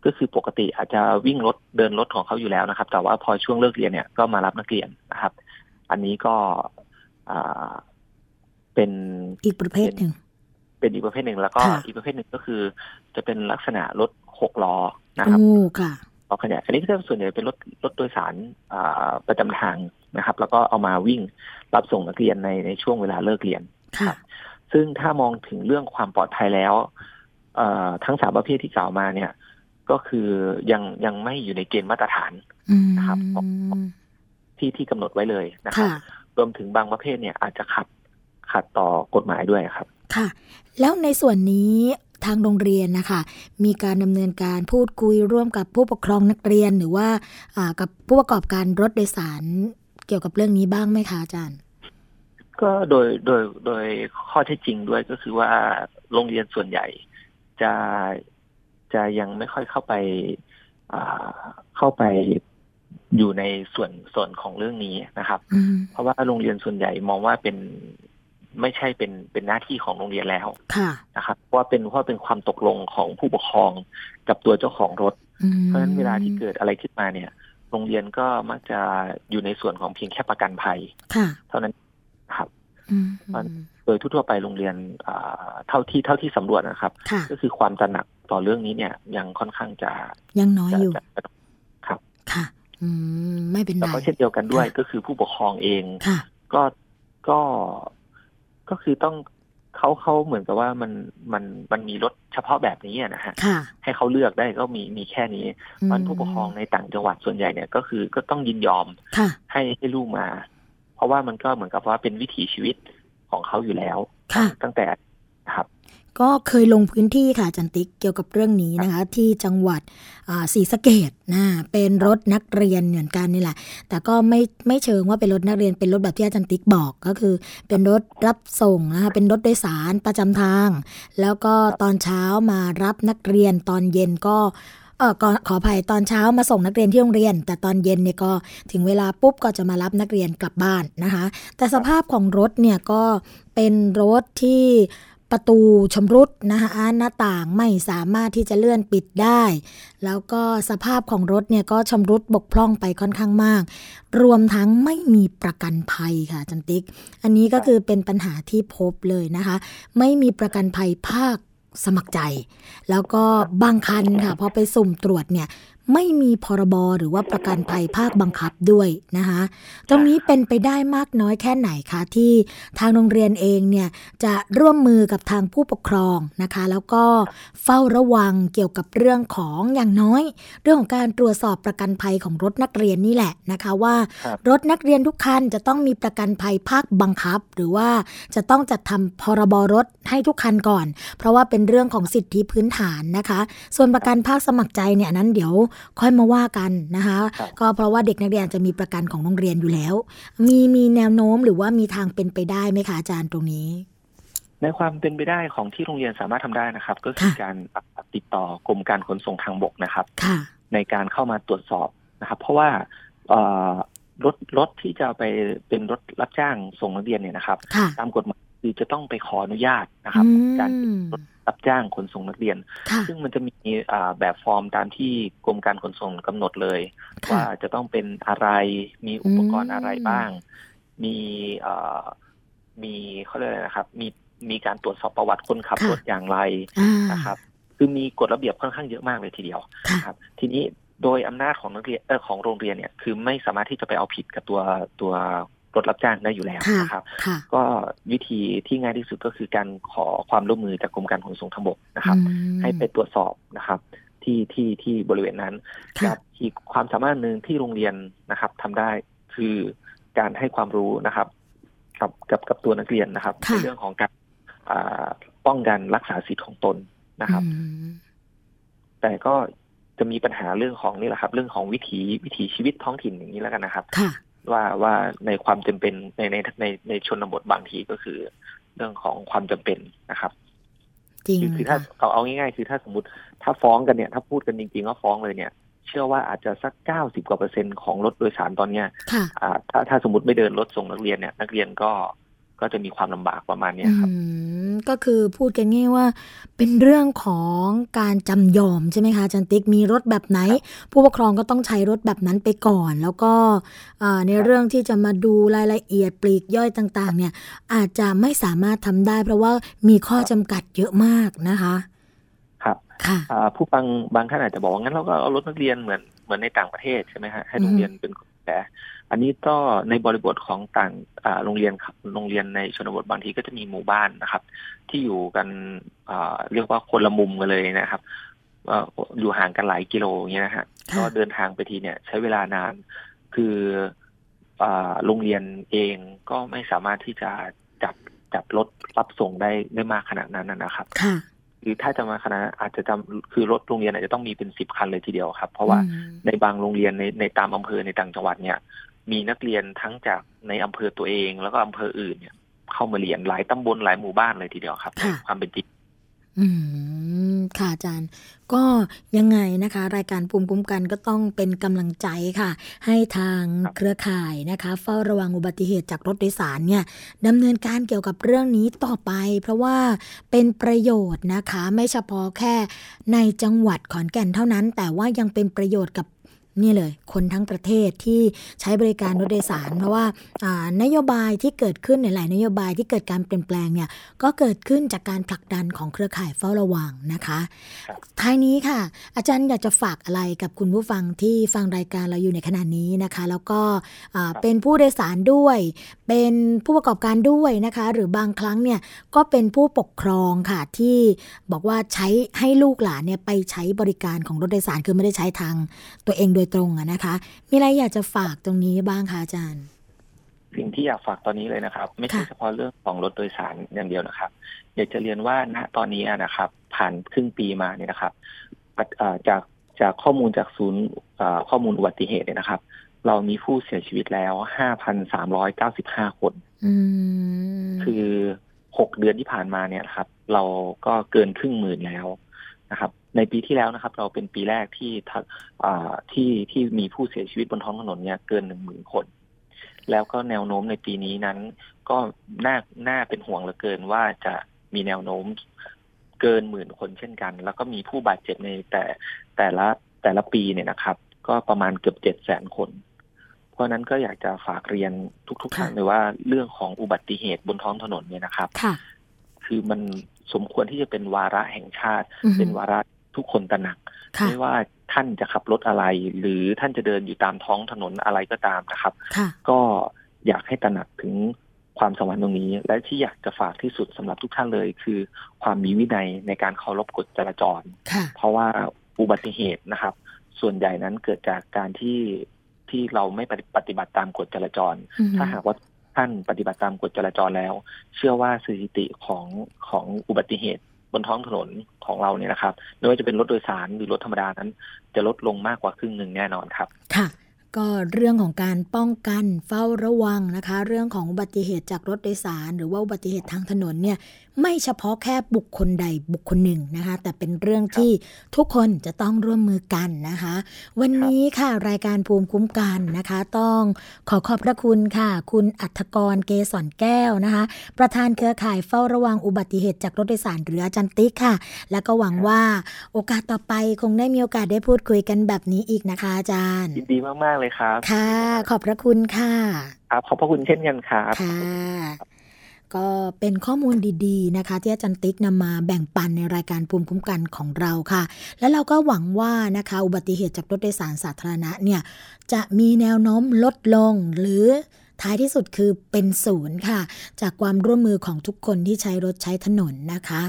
ก็คือปกติอาจจะวิ่งรถเดินรถของเขาอยู่แล้วนะครับ แต่ว่าพอช่วงเลิกเรียนเนี่ยก็มารับนักเรียนนะครับ อันนี้ก็อ่าเป็นอีกประเภทหนึ่ง เป็นอีกประเภทหนึ่งแล้วก็ค่ะอีกประเภทหนึ่งก็คือ จะเป็นลักษณะรถหกล้อนะครับโอ้ค่ะล้อขยายอันนี้ก็จะส่วนใหญ่เป็นรถรถโดยสารอ่าประจำทางนะครับ แล้วก็เอามาวิ่งรับส่งนักเรียนในในช่วงเวลาเลิกเรียนค่ะซึ่งถ้ามองถึงเรื่องความปลอดภัยแล้วเอ่อทั้งสามประเภทที่กล่าวมาเนี่ย ก็คือยังยังไม่อยู่ในเกณฑ์มาตรฐานอืมนะครับที่ที่กำหนดไว้เลยนะครับค่ะรวมถึงบางประเภทเนี่ยอาจจะขัดขัดต่อกฎหมายด้วยครับ ค่ะ แล้วในส่วนนี้ทางโรงเรียนนะคะ มีการดำเนินการพูดคุยร่วมกับผู้ปกครองนักเรียนหรือว่าอ่ากับผู้ประกอบการรถโดยสารเกี่ยวกับเรื่องนี้บ้างไหมคะอาจารย์ ก็โดยโดยโดยข้อเท็จจริงด้วยก็คือว่าโรงเรียนส่วนใหญ่จะ จะยังไม่ค่อยเข้าไปอ่าเข้าไปอยู่ในส่วนส่วนของเรื่องนี้นะครับอืมเพราะว่าโรงเรียนส่วนใหญ่มองว่าเป็นไม่ใช่เป็นเป็นหน้าที่ของโรงเรียนแล้วค่ะนะครับเพราะว่าเป็นเพราะว่าเป็นความตกลงของผู้ปกครองกับตัวเจ้าของรถอืมเพราะฉะนั้นเวลาที่เกิดอะไรขึ้นมาเนี่ย โรงเรียนก็มักจะอยู่ในส่วนของเพียงแค่ประกันภัยค่ะเท่านั้นนะครับอืมมันโดยทั่วๆไปโรงเรียนอ่าเท่าที่เท่าที่สำรวจนะครับค่ะก็คือความตระหนัก ต่อเรื่องนี้เนี่ย ยังค่อนข้างจะยังน้อยจะอยู่จะครับ ค่ะ อืมไม่เป็นแล้วไรก็เช่นเดียวกันด้วยค่ะก็คือผู้ปกครองเองค่ะก็ก็ก็คือต้องเขาเขาเหมือนกับว่ามันมันมันมีรถเฉพาะแบบนี้อะนะฮะค่ะให้เขาเลือกได้ก็มีมีแค่นี้อืมมันผู้ปกครองในต่างจังหวัดส่วนใหญ่เนี่ยก็คือก็ต้องยินยอมค่ะให้ให้ลูกมา เพราะว่ามันก็เหมือนกับว่าเป็นวิถีชีวิตของเขาอยู่แล้วค่ะตั้งแต่นะครับ ก็เคยลงพื้นที่ค่ะอาจันติกเกี่ยวกับเรื่องนี้นะคะ ที่จังหวัดอ่าศรีสะเกดนะเป็นรถนักเรียนเหมือนกันนี่แหละ แต่ก็ไม่ไม่เชิงว่าเป็นรถนักเรียนเป็นรถแบบที่อาจารย์ติ๊กบอกก็คือ เป็นรถรับส่งนะคะเป็นรถโดยสารประจำทาง แล้วก็ตอนเช้ามารับนักเรียนตอนเย็นก็เออขอขออภัยตอนเช้ามาส่งนักเรียนที่โรงเรียน แต่ตอนเย็นเนี่ยก็ถึงเวลาปุ๊บก็จะมารับนักเรียนกลับบ้านนะคะ แต่สภาพของรถเนี่ยก็เป็นรถที่ ประตูชำรุดนะคะหน้าต่างไม่สามารถที่จะเลื่อนปิดได้ แล้วก็สภาพของรถเนี่ยก็ชำรุดบกพร่องไปค่อนข้างมาก รวมทั้งไม่มีประกันภัยค่ะจันติก อันนี้ก็คือเป็นปัญหาที่พบเลยนะคะ ไม่มีประกันภัยภาคสมัครใจ แล้วก็บางคันค่ะพอไปสุ่มตรวจเนี่ย ไม่มีพรบหรือว่าประกันภัยภาคบังคับด้วยนะคะตรงนี้เป็นไปได้มากน้อยแค่ไหนคะที่ทางโรงเรียนเองเนี่ยจะร่วมมือกับทางผู้ปกครองนะคะ แล้วก็เฝ้าระวังเกี่ยวกับเรื่องของอย่างน้อย เรื่องของการตรวจสอบประกันภัยของรถนักเรียนนี่แหละนะคะว่าครับรถนักเรียนทุกคันจะต้องมีประกันภัยภาคบังคับ หรือว่าจะต้องจัดทำพรบรถให้ทุกคันก่อน เพราะว่าเป็นเรื่องของสิทธิพื้นฐานนะคะ ส่วนประกันภาคสมัครใจเนี่ยอันนั้นเดี๋ยวค่อยมาว่ากันนะคะครับก็เพราะว่าเด็กนักเรียนจะมีประกันของโรงเรียนอยู่แล้ว มีมีแนวโน้มหรือว่ามีทางเป็นไปได้ไหมคะอาจารย์ตรงนี้ ในความเป็นไปได้ของที่โรงเรียนสามารถทำได้นะครับ ก็คือค่ะการติดต่อกรมการขนส่งทางบกนะครับค่ะในการเข้ามาตรวจสอบนะครับ เพราะว่าเอ่อรถรถที่จะไปเป็นรถรับจ้างส่งนักเรียนเนี่ยนะครับค่ะตามกฎหมายคือจะต้องไปขออนุญาตนะครับอืมการรั บจ้างขนส่งนักเรียนค่ะซึ่งมันจะมีอ่าแบบฟอร์มตามที่กรมการขนส่งกำหนดเลยค่ะว่าจะต้องเป็นอะไรมีอุปกรณ์อะไรบ้าง มีเอ่อมีเขาเรียกอะไรนะครับ มีมีการตรวจสอบประวัติคนขับค่ะรถอย่างไรอ่านะครับ คือมีกฎระเบียบค่อนข้างเยอะมากเลยทีเดียวค่ะนะครับ ทีนี้โดยอำนาจของนักเรียนเออของโรงเรียนเนี่ย คือไม่สามารถที่จะไปเอาผิดกับตัวตัว รถรับจ้างได้อยู่แล้วค่ะนะครับค่ะก็วิธีที่ง่ายที่สุดก็คือการขอความร่วมมือจากกรมการขนส่งทางบกนะครับอืมให้ไปตรวจสอบนะครับ ที่ที่ที่บริเวณนั้นค่ะกับอีกความสามารถหนึ่งที่โรงเรียนนะครับทำได้คือการให้ความรู้นะครับ กับกับกับตัวนักเรียนนะครับค่ะในเรื่องของการอ่าป้องกันรักษาสิทธิ์ของตนนะครับอืมแต่ก็จะมีปัญหาเรื่องของนี่แหละครับ เรื่องของวิถีวิถีชีวิตท้องถิ่นอย่างนี้แล้วกันนะครับค่ะ ว่าว่าในความจำเป็นในในในในชนบทบางทีก็คือ เรื่องของความจำเป็นนะครับจริงคือคือถ้าค่ะเอาเอาง่ายๆคือถ้าสมมติถ้าฟ้องกันเนี่ย ถ้าพูดกันจริงๆว่าฟ้องเลยเนี่ย เชื่อว่าอาจจะสักเก้าสิบกว่าเปอร์เซ็นต์ของรถโดยสารตอนเนี้ยค่ะอ่าถ้าถ้าสมมติไม่เดินรถส่งนักเรียนเนี่ย นักเรียนก็ ก็จะมีความลำบากประมาณเนี้ยครับอืมก็คือพูดกันง่ายว่า เป็นเรื่องของการจำยอมใช่ไหมคะอาจันติ๊กมีรถแบบไหน ผู้ปกครองก็ต้องใช้รถแบบนั้นไปก่อน แล้วก็อ่าในครับเรื่องที่จะมาดูรายละเอียดปลีกย่อยต่างๆ เนี่ยอาจจะไม่สามารถทำได้ เพราะว่ามีข้อจำกัดเยอะมากนะคะครับค่ะอ่าผู้ฟังบางท่านอาจจะบอกว่างั้นเราก็เอารถนักเรียนเหมือนเหมือนในต่างประเทศใช่ไหมฮะให้โรงเรียนเป็นแต่ อันนี้ก็ในบริบทของต่างอ่าโรงเรียนครับโรงเรียนในชนบทบางทีก็จะมีหมู่บ้านนะครับ ที่อยู่กันอ่าเรียกว่าคนละมุมกันเลยนะครับว่าอยู่ห่างกันหลายกิโลอย่างเงี้ยนะฮะค่ะก็เดินทางไปทีเนี่ย ใช้เวลานาน คืออ่าโรงเรียนเองก็ไม่สามารถที่จะจัดจัดรถรับส่งได้ได้มากขนาดนั้นนะนะครับค่ะหรือถ้าจะมาขนาดนั้นอาจจะจำคือรถโรงเรียนอาจจะต้องมีเป็นสิบคันเลยทีเดียวครับ เพราะว่าอืมในบางโรงเรียนในในตามอำเภอในต่างจังหวัดเนี่ย มีนักเรียนทั้งจากในอำเภอตัวเอง แล้วก็อำเภออื่นเนี่ย เข้ามาเรียนหลายตำบลหลายหมู่บ้านเลยทีเดียวครับในค่ะความเป็นจริงอืมค่ะอาจารย์ ก็ยังไงนะคะ รายการภูมิคุ้มกันก็ต้องเป็นกำลังใจค่ะ ให้ทางครับเครือข่ายนะคะ เฝ้าระวังอุบัติเหตุจากรถโดยสารเนี่ยดำเนินการเกี่ยวกับเรื่องนี้ต่อไป เพราะว่าเป็นประโยชน์นะคะ ไม่เฉพาะแค่ในจังหวัดขอนแก่นเท่านั้น แต่ว่ายังเป็นประโยชน์กับ นี่เลย คนทั้งประเทศที่ใช้บริการรถโดยสาร เพราะว่าอ่านโยบายที่เกิดขึ้นในหลายนโยบายที่เกิดการเปลี่ยนแปลงเนี่ยก็เกิดขึ้นจากการผลักดันของเครือข่ายเฝ้าระวังนะคะครับท้ายนี้ค่ะ อาจารย์อยากจะฝากอะไรกับคุณผู้ฟังที่ฟังรายการเราอยู่ในขณะนี้นะคะ แล้วก็อ่าเป็นผู้โดยสารด้วย เป็นผู้ประกอบการด้วยนะคะ หรือบางครั้งเนี่ยก็เป็นผู้ปกครองค่ะที่บอกว่าใช้ให้ลูกหลานเนี่ยไปใช้บริการของรถโดยสารคือไม่ได้ใช้ทางตัวเองโดยตรงอะนะคะ มีอะไรอยากจะฝากตรงนี้บ้างคะอาจารย์ สิ่งที่อยากฝากตอนนี้เลยนะครับ ไม่ใช่ค่ะเฉพาะเรื่องของรถโดยสารอย่างเดียวนะครับ อยากจะเรียนว่าณตอนนี้นะครับ ผ่านครึ่งปีมาเนี่ยนะครับปัจอ่าจากจากข้อมูลจากศูนย์อ่าข้อมูลอุบัติเหตุเนี่ยนะครับ เรามีผู้เสียชีวิตแล้ว 5,395 คนอืมคือหกเดือนที่ผ่านมาเนี่ยครับ เราก็เกินครึ่งหมื่นแล้วนะครับ ในปีที่แล้วนะครับ เราเป็นปีแรกที่ทักอ่าที่ที่มีผู้เสียชีวิตบนท้องถนนเนี่ยเกินหนึ่งหมื่นคน แล้วก็แนวโน้มในปีนี้นั้น ก็น่าน่าเป็นห่วงเหลือเกินว่าจะมีแนวโน้มเกินหมื่นคนเช่นกัน แล้วก็มีผู้บาดเจ็บในแต่แต่ละแต่ละปีเนี่ยนะครับ ก็ประมาณเกือบเจ็ดแสนคน เพราะฉะนั้นก็อยากจะฝากเรียนทุกๆค่ะท่านเลยว่าเรื่องของอุบัติเหตุบนท้องถนนเนี่ยนะครับค่ะคือมันสมควรที่จะเป็นวาระแห่งชาติอือฮึเป็นวาระ ทุกคนตระหนักค่ะไม่ว่าท่านจะขับรถอะไร หรือท่านจะเดินอยู่ตามท้องถนนอะไรก็ตามนะครับค่ะก็อยากให้ตระหนักถึงความสำคัญตรงนี้ และที่อยากจะฝากที่สุดสำหรับทุกท่านเลย คือความมีวินัยในการเคารพกฎจราจรค่ะเพราะว่าอุบัติเหตุนะครับ ส่วนใหญ่นั้นเกิดจากการที่ที่เราไม่ปฏิบัติตามกฎจราจรอือฮึถ้าหากว่าท่านปฏิบัติตามกฎจราจรแล้ว เชื่อว่าสถิติของของอุบัติเหตุ บนท้องถนนของเราเนี่ยนะครับไม่ว่าจะเป็นรถโดยสารหรือรถธรรมดานั้น จะลดลงมากกว่าครึ่งหนึ่งแน่นอนครับ ค่ะ ก็เรื่องของการป้องกันเฝ้าระวังนะคะ เรื่องของอุบัติเหตุจากรถโดยสาร หรือว่าอุบัติเหตุทางถนนเนี่ยไม่เฉพาะแค่บุคคลใดบุคคลหนึ่งนะคะ แต่เป็นเรื่องที่ทุกคนจะต้องร่วมมือกันนะคะ วันนี้ค่ะรายการภูมิคุ้มกันนะคะ ต้องขอขอบพระคุณค่ะ คุณอัธกรเกษรแก้วนะคะ ประธานเครือข่ายเฝ้าระวังอุบัติเหตุจากรถโดยสารหรืออาจารย์ติ๊กค่ะ แล้วก็หวังว่าโอกาสต่อไปคงได้มีโอกาสได้พูดคุยกันแบบนี้อีกนะคะอาจารย์ยินดีมาก ๆ เลยครับ ค่ะ ขอบพระคุณค่ะ ครับ ขอบพระคุณเช่นกันครับค่ะ ก็เป็นข้อมูลดีๆนะคะ ที่อาจารย์ติ๊กนำมาแบ่งปันในรายการภูมิคุ้มกันของเราค่ะ และเราก็หวังว่านะคะอุบัติเหตุจากรถโดยสารสาธารณะเนี่ยจะมีแนวโน้มลดลงหรือท้ายที่สุดคือเป็นศูนย์ค่ะ จากความร่วมมือของทุกคนที่ใช้รถใช้ถนนนะคะ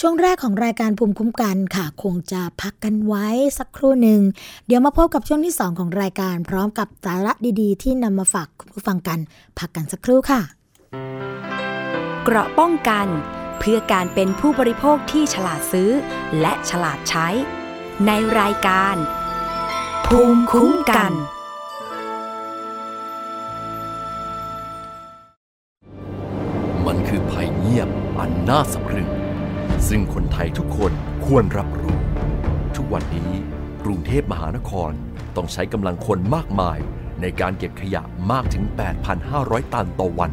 ช่วงแรกของรายการภูมิคุ้มกันค่ะ คงจะพักกันไว้สักครู่หนึ่ง เดี๋ยวมาพบกับช่วงที่ 2 ของรายการพร้อมกับสาระดีๆ ที่นำมาฝากคุณผู้ฟังกัน พักกันสักครู่ค่ะ เกราะป้องกัน เพื่อการเป็นผู้บริโภคที่ฉลาดซื้อ และฉลาดใช้ ในรายการ ภูมิคุ้มกัน มันคือภัยเงียบอันน่าสะพรึง ซึ่งคนไทยทุกคนควรรับรู้ ทุกวันนี้กรุงเทพมหานครต้องใช้กำลังคนมากมายในการเก็บขยะมากถึง 8,500 ตันต่อวัน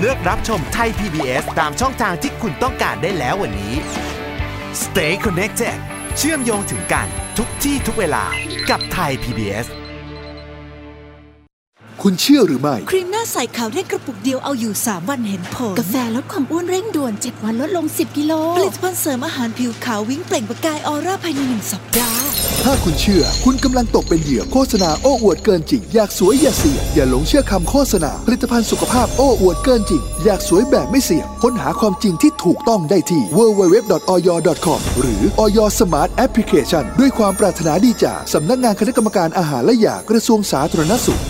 เลือกรับชมไทย PBS ตามช่องทางที่คุณต้องการได้แล้ววันนี้ Stay connected เชื่อมโยงถึงกันทุกที่ทุกเวลากับไทย PBS คุณเชื่อหรือไม่ ครีมหน้าใสขาวได้กระปุกเดียวเอาอยู่ 3 วันเห็นผล กาแฟลดความอ้วนเร่งด่วน 7 วันลดลง 10 กิโล ผลิตภัณฑ์เสริมอาหารผิวขาววิ่งเปล่งประกายออร่าภายใน1สัปดาห์ ถ้าคุณเชื่อ คุณกำลังตกเป็นเหยื่อโฆษณาโอ้อวดเกินจริง อยากสวยอย่าเสี่ยงอย่าหลงเชื่อคำโฆษณา ผลิตภัณฑ์สุขภาพโอ้อวดเกินจริง อยากสวยแบบไม่เสี่ยง ค้นหาความจริงที่ถูกต้องได้ที่ www.oy.com หรือ Oy Smart Application ด้วยความปรารถนาดีจากสำนักงานคณะกรรมการอาหารและยากระทรวงสาธารณสุข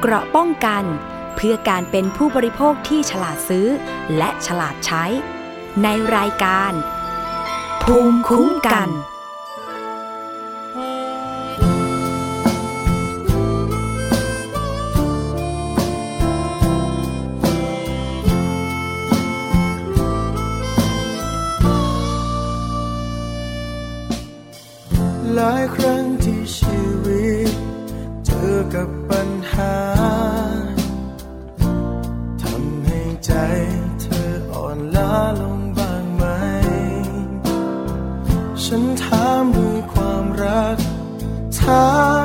เกราะป้องกัน เพื่อการเป็นผู้บริโภคที่ฉลาดซื้อ และฉลาดใช้ ในรายการ ภูมิคุ้มกัน หลายครั้งที่ชีวิต เจอกับปัญหา ถามด้วยความรักถาม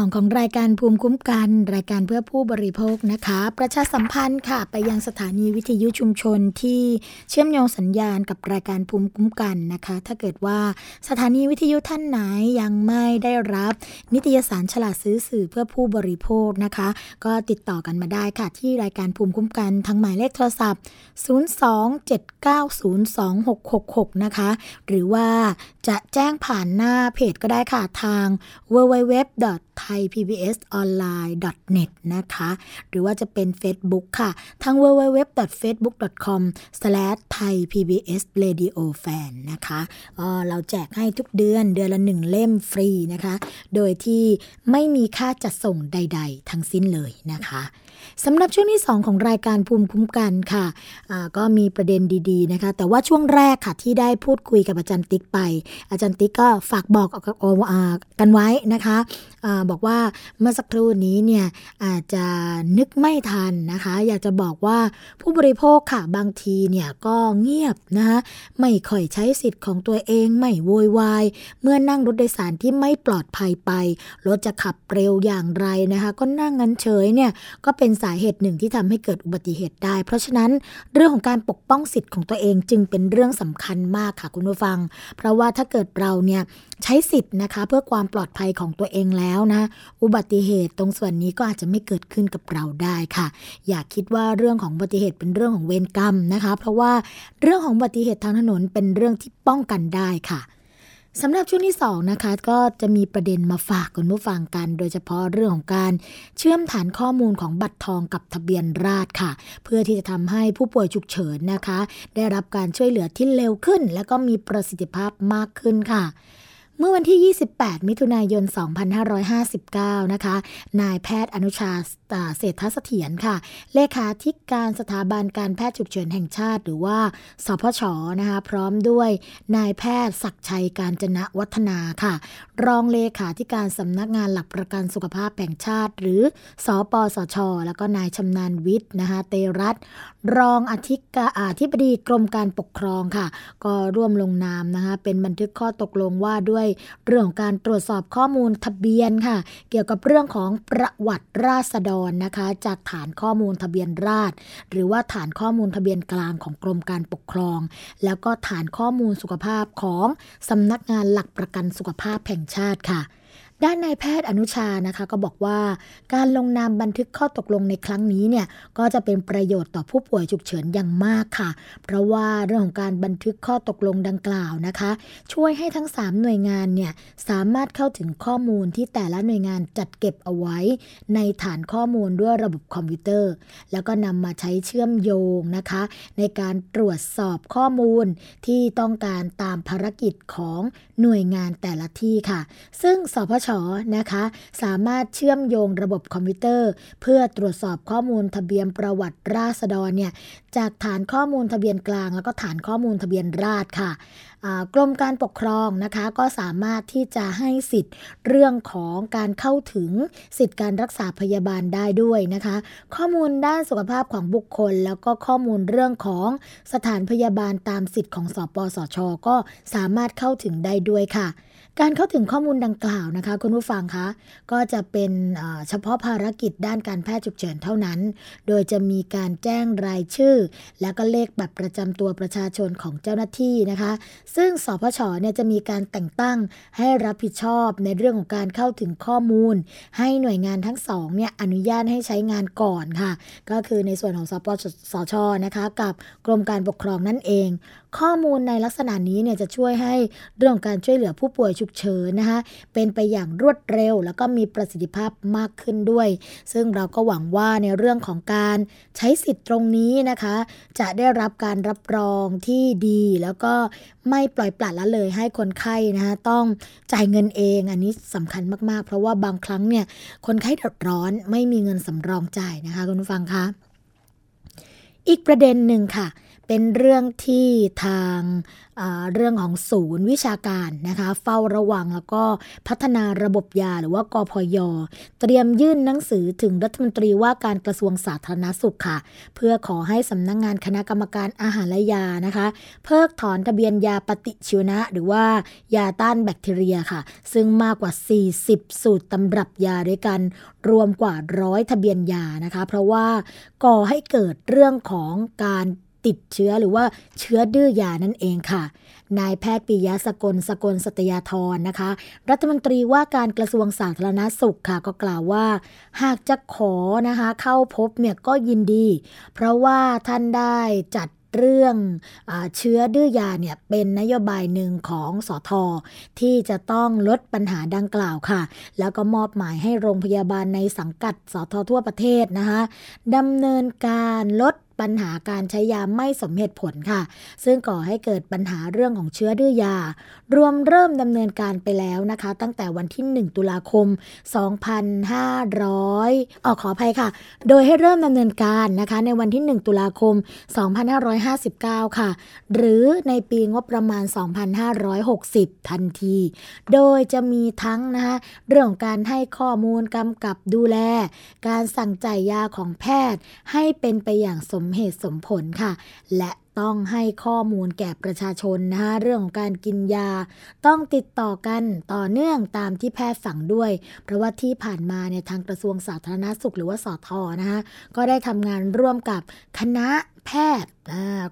2 ของรายการภูมิคุ้มกัน รายการเพื่อผู้บริโภคนะคะ ประชาสัมพันธ์ค่ะ ไปยังสถานีวิทยุชุมชนที่เชื่อมโยงสัญญาณกับรายการภูมิคุ้มกันนะคะ ถ้าเกิดว่าสถานีวิทยุท่านไหนยังไม่ได้รับ นิตยสารฉลาดซื้อสื่อเพื่อผู้บริโภคนะคะ ก็ติดต่อกันมาได้ค่ะ ที่รายการภูมิคุ้มกันทางหมายเลขโทรศัพท์ 027902666 นะคะ หรือว่าจะแจ้งผ่านหน้าเพจก็ได้ค่ะทาง www. thaipbsonline.net นะคะ หรือว่าจะเป็น Facebook ค่ะ ทาง www.facebook.com/thaipbsradiofan นะคะเ,ออเราแจกให้ทุกเดือนเดือนละหนึ่งเล่มฟรีนะคะ โดยที่ไม่มีค่าจัดส่งใด ๆ ทั้งสิ้นเลยนะคะ สำหรับช่วงที่ 2 ของรายการภูมิคุ้มกันค่ะอ่าก็มีประเด็นดีๆนะคะ แต่ว่าช่วงแรกค่ะที่ได้พูดคุยกับอาจารย์ติ๊กไป อาจารย์ติ๊กก็ฝากบอกออกันไว้นะคะอบอกว่าเมื่อสักครู่นี้เนี่ยอาจจะนึกไม่ทันนะคะ อยากจะบอกว่าผู้บริโภคค่ะบางทีเนี่ยก็เงียบนะคะไม่ค่อยใช้สิทธิ์ของตัวเองไม่โวยวายเมื่อนั่งรถโดยสารที่ไม่ปลอดภัยไปรถจะขับเร็วอย่างไรนะคะ ก็นั่งงันเฉยเนี่ยก็เป็น็นสาเหตุหนึ่งที่ทำให้เกิดอุบัติเหตุได้ เพราะฉะนั้นเรื่องของการปกป้องสิทธิ์ของตัวเองจึงเป็นเรื่องสำคัญมากค่ะคุณผู้ฟัง เพราะว่าถ้าเกิดเราเนี่ยใช้สิทธิ์นะคะ เพื่อความปลอดภัยของตัวเองแล้วนะ อุบัติเหตุตรงส่วนนี้ก็อาจจะไม่เกิดขึ้นกับเราได้ค่ะ อย่าคิดว่าเรื่องของอุบัติเหตุเป็นเรื่องของเวรกรรมนะคะ เพราะว่าเรื่องของอุบัติเหตุทางถนนเป็นเรื่องที่ป้องกันได้ค่ะ สำหรับช่วงที่2นะคะก็จะมีประเด็นมาฝากคุณผู้ฟังกัน โดยเฉพาะเรื่องของการเชื่อมฐานข้อมูลของบัตรทองกับทะเบียนราษฎร์ค่ะ เพื่อที่จะทำให้ผู้ป่วยฉุกเฉินนะคะ ได้รับการช่วยเหลือที่เร็วขึ้น และก็มีประสิทธิภาพมากขึ้นค่ะ เมื่อวันที่ 28 มิถุนายน 2559 นะคะ นายแพทย์อนุชาเศรษฐเสถียรค่ะ เลขาธิการสถาบันการแพทย์ฉุกเฉินแห่งชาติ หรือว่าสพชนะคะ พร้อมด้วยนายแพทย์ศักชัยการจนะวัฒนาค่ะ รองเลขาธิการสำนักงานหลักประกันสุขภาพแห่งชาติ หรือสอปสช แล้วก็นายชำนาญวิทย์นะคะ เตรัตน์รองอธิกาอาธิบดีกรมการปกครองค่ะ ก็ร่วมลงนามนะคะ เป็นบันทึกข้อตกลงว่าด้วยเรื่องของการตรวจสอบข้อมูลทะเบียนค่ะ เกี่ยวกับเรื่องของประวัติราษฎรนะคะ จากฐานข้อมูลทะเบียนราษฎรหรือว่าฐานข้อมูลทะเบียนกลางของกรมการปกครอง แล้วก็ฐานข้อมูลสุขภาพของสำนักงานหลักประกันสุขภาพแห่งชาติค่ะ ด้านนายแพทย์อนุชานะคะก็บอกว่า การลงนามบันทึกข้อตกลงในครั้งนี้เนี่ยก็จะเป็นประโยชน์ต่อผู้ป่วยฉุกเฉินอย่างมากค่ะ เพราะว่าเรื่องของการบันทึกข้อตกลงดังกล่าวนะคะ ช่วยให้ทั้ง 3 หน่วยงานเนี่ยสามารถเข้าถึงข้อมูลที่แต่ละหน่วยงานจัดเก็บเอาไว้ ในฐานข้อมูลด้วยระบบคอมพิวเตอร์ แล้วก็นำมาใช้เชื่อมโยงนะคะ ในการตรวจสอบข้อมูลที่ต้องการตามภารกิจของหน่วยงานแต่ละที่ค่ะ ซึ่งสพชชนะคะ สามารถเชื่อมโยงระบบคอมพิวเตอร์ เพื่อตรวจสอบข้อมูลทะเบียนประวัติราษฎรเนี่ยจากฐานข้อมูลทะเบียนกลาง แล้วก็ฐานข้อมูลทะเบียนราษฎรค่ะกรมการปกครองนะคะก็สามารถที่จะให้สิทธิ์เรื่องของการเข้าถึงสิทธิการรักษาพยาบาลได้ด้วยนะคะ ข้อมูลด้านสุขภาพของบุคคล แล้วก็ข้อมูลเรื่องของสถานพยาบาลตามสิทธิ์ของสปสช ก็สามารถเข้าถึงได้ด้วยค่ะ การเข้าถึงข้อมูลดังกล่าวนะคะ คุณผู้ฟังคะ ก็จะเป็นเฉพาะภารกิจด้านการแพทย์ฉุกเฉินเท่านั้น โดยจะมีการแจ้งรายชื่อ และก็เลขบัตรประจำตัวประชาชนของเจ้าหน้าที่นะคะ ซึ่งสพชเนี่ยจะมีการแต่งตั้งให้รับผิดชอบในเรื่องของการเข้าถึงข้อมูล ให้หน่วยงานทั้งสองเนี่ยอนุญาตให้ใช้งานก่อนค่ะ ก็คือในส่วนของสปสชนะคะ กับกรมการปกครองนั่นเอง ข้อมูลในลักษณะนี้เนี่ยจะช่วยให้เรื่องการช่วยเหลือผู้ป่วยฉุกเฉินนะคะเป็นไปอย่างรวดเร็ว แล้วก็มีประสิทธิภาพมากขึ้นด้วย ซึ่งเราก็หวังว่าในเรื่องของการใช้สิทธิ์ตรงนี้นะคะ จะได้รับการรับรองที่ดี แล้วก็ไม่ปล่อยปละละเลยให้คนไข้นะคะต้องจ่ายเงินเองอันนี้สำคัญมากๆ เพราะว่าบางครั้งเนี่ยคนไข้เดือดร้อนไม่มีเงินสำรองจ่ายนะคะคุณผู้ฟังคะอีกประเด็นหนึ่งค่ะ เป็นเรื่องที่ทางเรื่องของศูนย์วิชาการนะคะเฝ้าระวังแล้วก็พัฒนาระบบยาหรือว่ากพย เตรียมยื่นหนังสือถึงรัฐมนตรีว่าการกระทรวงสาธารณสุขค่ะ เพื่อขอให้สำนักงงานคณะกรรมการอาหารและยานะคะ เพิกถอนทะเบียนยาปฏิชีวนะ หรือว่ายาต้านแบคทีเรียค่ะ ซึ่งมากกว่า 40 สูตรตำรับยาด้วยกัน รวมกว่าร้อยทะเบียนยานะคะ เพราะว่าก่อให้เกิดเรื่องของการ ติดเชื้อหรือว่าเชื้อดื้อยานั่นเองค่ะ นายแพทย์ปิยะสกลสกลสตยาธรนะคะ รัฐมนตรีว่าการกระทรวงสาธารณาสุขค่ะก็กล่าวว่า หากจะขอนะคะเข้าพบเนี่ยก็ยินดี เพราะว่าท่านได้จัดเรื่องอเชื้อดื้อยาเนี่ยเป็นนโยบายหนึ่งของสอทอที่จะต้องลดปัญหาดังกล่าวค่ะ แล้วก็มอบหมายให้โรงพยาบาลในสังกัดสอทอทั่วประเทศนะคะดำเนินการลด ปัญหาการใช้ยาไม่สมเหตุผลค่ะ ซึ่งก่อให้เกิดปัญหาเรื่องของเชื้อดื้อยา รวมเริ่มดำเนินการไปแล้วนะคะ ตั้งแต่วันที่ 1 ตุลาคม 2500ออขออภัยค่ะ โดยให้เริ่มดำเนินการนะคะ ในวันที่ 1 ตุลาคม 2559 ค่ะ หรือในปีงบประมาณ 2560 ทันที โดยจะมีทั้งนะคะเรื่องของการให้ข้อมูลกำกับดูแล การสั่งจ่ายยาของแพทย์ให้เป็นไปอย่างสมมเหตุสมผลค่ะ และต้องให้ข้อมูลแก่ประชาชนนะคะเรื่องของการกินยา ต้องติดต่อกันต่อเนื่องตามที่แพทย์สั่งด้วย เพราะว่าที่ผ่านมาเนี่ยทางกระทรวงสาธารณาสุขหรือว่าสอทอนะคะก็ได้ทำงานร่วมกับคณะ แพทย์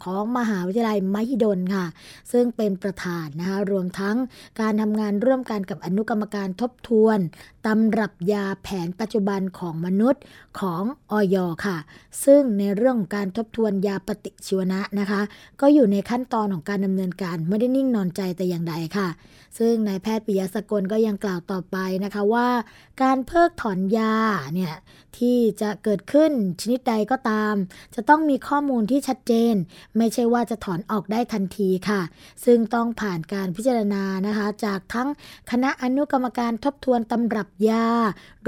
ของมหาวิทยาลัยมหิดลค่ะ ซึ่งเป็นประธานนะคะรวมทั้งการทำงานร่วมกันกับอนุกรรมการทบทวนตำรับยาแผนปัจจุบันของมนุษย์ของออยค่ะ ซึ่งในเรื่องของการทบทวนยาปฏิชีวนะนะคะ ก็อยู่ในขั้นตอนของการดำเนินการไม่ได้นิ่งนอนใจแต่อย่างใดค่ะ ซึ่งนายแพทย์ปิยสกลก็ยังกล่าวต่อไปนะคะว่า การเพิกถอนยาเนี่ยที่จะเกิดขึ้นชนิดใดก็ตาม จะต้องมีข้อมูลที่ชัดเจน ไม่ใช่ว่าจะถอนออกได้ทันทีค่ะ ซึ่งต้องผ่านการพิจารณานะคะ จากทั้งคณะอนุกรรมการทบทวนตำรับยา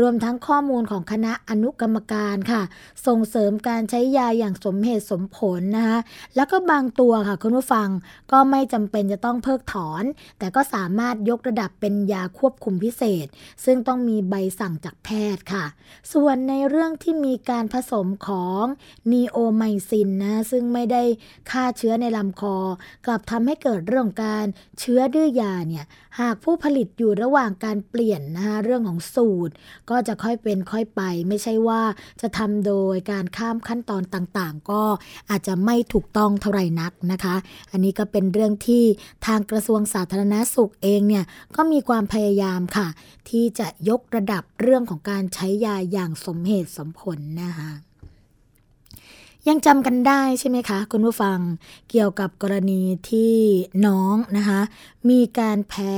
รวมทั้งข้อมูลของคณะอนุกรรมการค่ะ ส่งเสริมการใช้ยาอย่างสมเหตุสมผลนะคะแล้วก็บางตัวค่ะคุณผู้ฟังก็ไม่จำเป็นจะต้องเพิกถอน แต่ก็สามารถยกระดับเป็นยาควบคุมพิเศษ ซึ่งต้องมีใบสั่งจากแพทย์ค่ะ ส่วนในเรื่องที่มีการผสมของนีโอไมซินนะซึ่งไม่ได้ฆ่าเชื้อในลำคอ กลับทำให้เกิดเรื่องการเชื้อดื้อยาเนี่ยหากผู้ผลิตอยู่ระหว่างการเปลี่ยนนะคะเรื่องของสูตร ก็จะค่อยเป็นค่อยไป ไม่ใช่ว่าจะทำโดยการข้ามขั้นตอนต่างๆ ก็อาจจะไม่ถูกต้องเท่าไหร่นักนะคะ อันนี้ก็เป็นเรื่องที่ทางกระทรวงสาธารณาสุขเเองเนี่ยก็มีความพยายามค่ะ ที่จะยกระดับเรื่องของการใช้ยาอย่างสมเหตุสมผลนะคะยังจำกันได้ใช่ไหมคะ คุณผู้ฟังเกี่ยวกับกรณีที่น้องนะคะมีการแพ้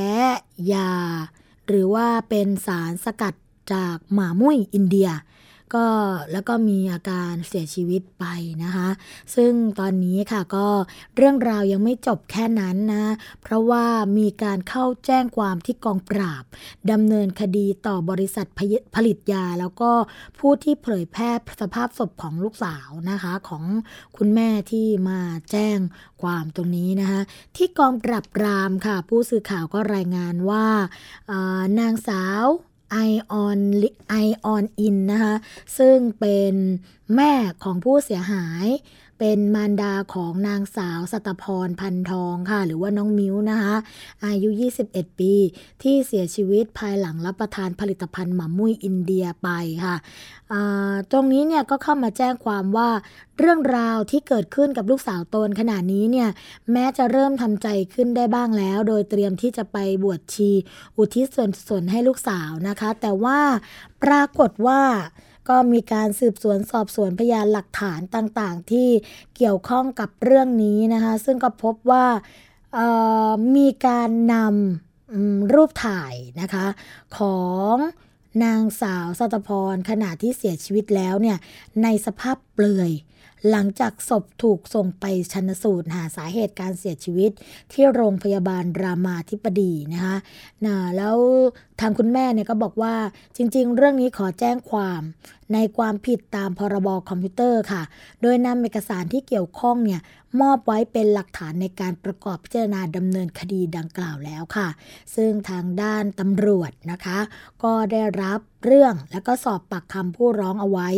ยา หรือว่าเป็นสารสกัดจากหมามุ้ยอินเดีย ก็แล้วก็มีอาการเสียชีวิตไปนะคะ ซึ่งตอนนี้ค่ะก็เรื่องราวยังไม่จบแค่นั้นนะ เพราะว่ามีการเข้าแจ้งความที่กองปราบดำเนินคดีต่อบริษัทผลิตยา แล้วก็ผู้ที่เผยแพร่สภาพศพของลูกสาวนะคะของคุณแม่ที่มาแจ้งความตรงนี้นะคะ ที่กองปราบปรามค่ะ ผู้สื่อข่าวก็รายงานว่านางสาว ไอออนไอออนอินนะคะ ซึ่งเป็นแม่ของผู้เสียหาย เป็นมารดาของนางสาวสตพรพันทองค่ะ หรือว่าน้องมิ้วนะคะ อายุ 21 ปี ที่เสียชีวิตภายหลังรับประทานผลิตภัณฑ์หม่ามุ้ยอินเดียไปค่ะตรงนี้เนี่ยก็เข้ามาแจ้งความว่าเรื่องราวที่เกิดขึ้นกับลูกสาวตนขณะนี้เนี่ยแม้จะเริ่มทำใจขึ้นได้บ้างแล้ว โดยเตรียมที่จะไปบวชชี อุทิศส่วนส่วนให้ลูกสาวนะคะ แต่ว่าปรากฏว่า ก็มีการสืบสวนสอบสวนพยานหลักฐานต่างๆ ที่เกี่ยวข้องกับเรื่องนี้นะคะ ซึ่งก็พบว่ามีการนำรูปถ่ายนะคะ ของนางสาวสัตพรขณะที่เสียชีวิตแล้วเนี่ยในสภาพเปลือย หลังจากศพถูกส่งไปชันสูตรหาสาเหตุการเสียชีวิตที่โรงพยาบาลรามาธิบดีนะคะนะแล้ว ทางคุณแม่เนี่ยก็บอกว่าจริง ๆ เรื่องนี้ขอแจ้งความในความผิดตามพรบคอมพิวเตอร์ค่ะ โดยนำเอกสารที่เกี่ยวข้องเนี่ยมอบไว้เป็นหลักฐานในการประกอบพิจารณาดำเนินคดีดังกล่าวแล้วค่ะ ซึ่งทางด้านตำรวจนะคะ ก็ได้รับเรื่องแล้วก็สอบปากคำผู้ร้องเอาไว้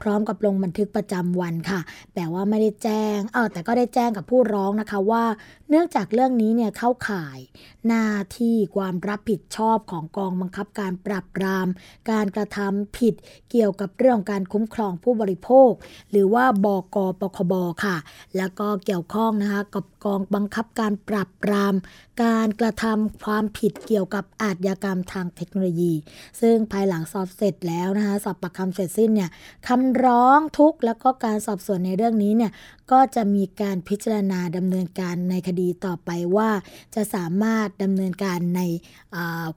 พร้อมกับลงบันทึกประจำวันค่ะ แต่ว่าไม่ได้แจ้งเออแต่ก็ได้แจ้งกับผู้ร้องนะคะว่า เนื่องจากเรื่องนี้เนี่ยเข้าข่าย หน้าที่ความรับผิดชอบของกองบังคับการปราบปราม การกระทำผิดเกี่ยวกับเรื่องการคุ้มครองผู้บริโภค หรือว่าบกปคบค่ะ แล้วก็เกี่ยวข้องนะคะกับกองบังคับการปราบปราม การกระทำความผิดเกี่ยวกับอาชญากรรมทางเทคโนโลยี ซึ่งภายหลังสอบเสร็จแล้วนะคะสอบปากคำเสร็จสิ้นเนี่ยคำร้องทุกแล้วก็การสอบสวนในเรื่องนี้เนี่ยก็จะมีการพิจารณาดำเนินการในคดีต่อไปว่า จะสามารถดำเนินการใน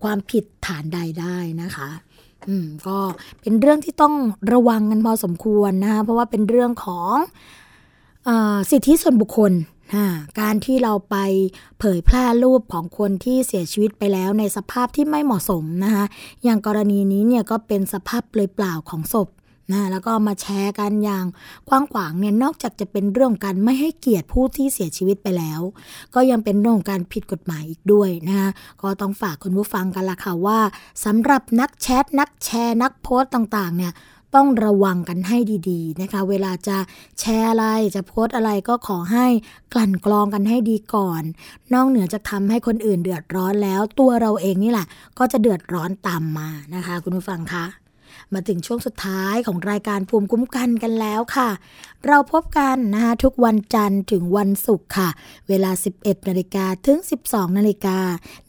ความผิดฐานใดได้นะคะอืมก็เป็นเรื่องที่ต้องระวังกันพอสมควรนะคะเพราะว่าเป็นเรื่องของอสิทธิส่วนบุคคล การที่เราไปเผยแพร่รูปของคนที่เสียชีวิตไปแล้วในสภาพที่ไม่เหมาะสมนะคะอย่างกรณีนี้เนี่ยก็เป็นสภาพเปลือยเปล่าของศพนะแล้วก็มาแชร์กันอย่างกว้างขวางเนี่ยนอกจากจะเป็นเรื่องการไม่ให้เกียรติผู้ที่เสียชีวิตไปแล้ว ก็ยังเป็นเรื่องการผิดกฎหมายอีกด้วยนะคะก็ต้องฝากคุณผู้ฟังกันละค่ะว่าสำหรับนักแชทนักแชร์นักโพสต์ต่างๆเนี่ย ต้องระวังกันให้ดี ๆ นะคะ เวลาจะแชร์อะไรจะโพสอะไรก็ขอให้กลั่นกรองกันให้ดีก่อน นอกเหนือจะทำให้คนอื่นเดือดร้อนแล้ว ตัวเราเองนี่แหละ ก็จะเดือดร้อนตามมานะคะ คุณผู้ฟังคะ มาถึงช่วงสุดท้ายของรายการภูมิคุ้มกันกันแล้วค่ะ เราพบกันนะคะทุกวันจันทร์ถึงวันศุกร์ค่ะ เวลา 11นาฬิกาถึง 12นาฬิกา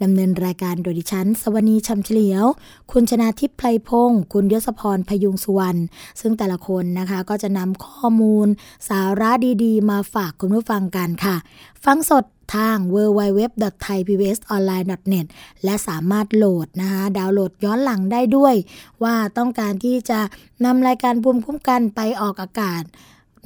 ดำเนินรายการโดยดิฉัน สวนีชำเฉลียว คุณชนาทิพย์ไพรพงศ์คุณยศพรพยุงสุวรรณซึ่งแต่ละคนนะคะก็จะนำข้อมูล สาระดีๆ มาฝากคุณผู้ฟังกันค่ะ ฟังสด ทาง www.thaipbsonline.net และสามารถโหลดนะคะดาวน์โหลดย้อนหลังได้ด้วย ว่าต้องการที่จะนำรายการภูมิคุ้มกันไปออกอากาศ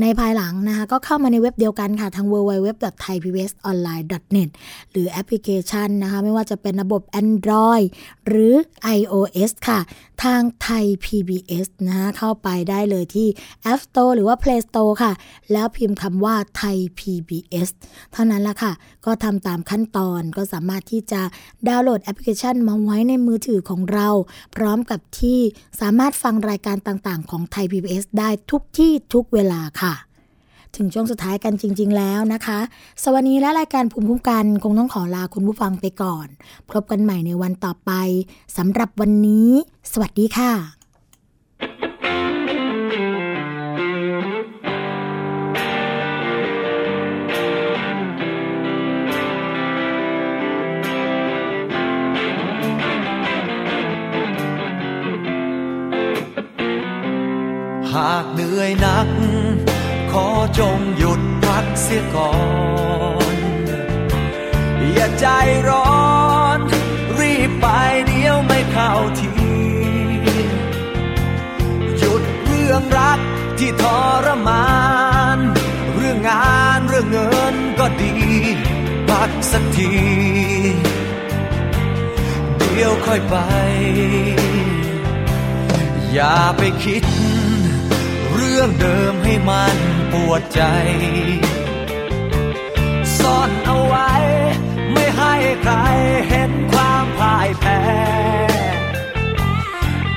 ในภายหลังนะคะก็เข้ามาในเว็บเดียวกันค่ะ ทาง www.thaipbsonline.net หรือแอปพลิเคชันนะคะ ไม่ว่าจะเป็นระบบ Android หรือ iOS ค่ะทางไทย PBS นะคะเข้าไปได้เลยที่ App Store หรือว่า Play Store ค่ะ แล้วพิมพ์คำว่าไทย PBS เท่านั้นละค่ะ ก็ทำตามขั้นตอนก็สามารถที่จะดาวน์โหลดแอปพลิเคชันมาไว้ในมือถือของเรา พร้อมกับที่สามารถฟังรายการต่างๆ ของไทย PBS ได้ทุกที่ทุกเวลาค่ะ ถึงช่วงสุดท้ายกันจริง ๆ แล้วนะคะ สวัสดีและรายการภูมิคุ้มกันคงต้องขอลาคุณผู้ฟังไปก่อน พบกันใหม่ในวันต่อไปสำหรับวันนี้ สวัสดีค่ะ หากเหนื่อยนัก จงหยุดพักเสียก่อน อย่าใจร้อน รีบไปเดี๋ยวไม่เข้าที หยุดเรื่องรักที่ทรมาน เรื่องงานเรื่องเงินก็ดี พักสักที เดี๋ยวค่อยไป อย่าไปคิด เรื่องเดิมให้มัน วดใจ ซ่อนเอาไว้ ไม่ให้ใครเห็นความพ่ายแพ้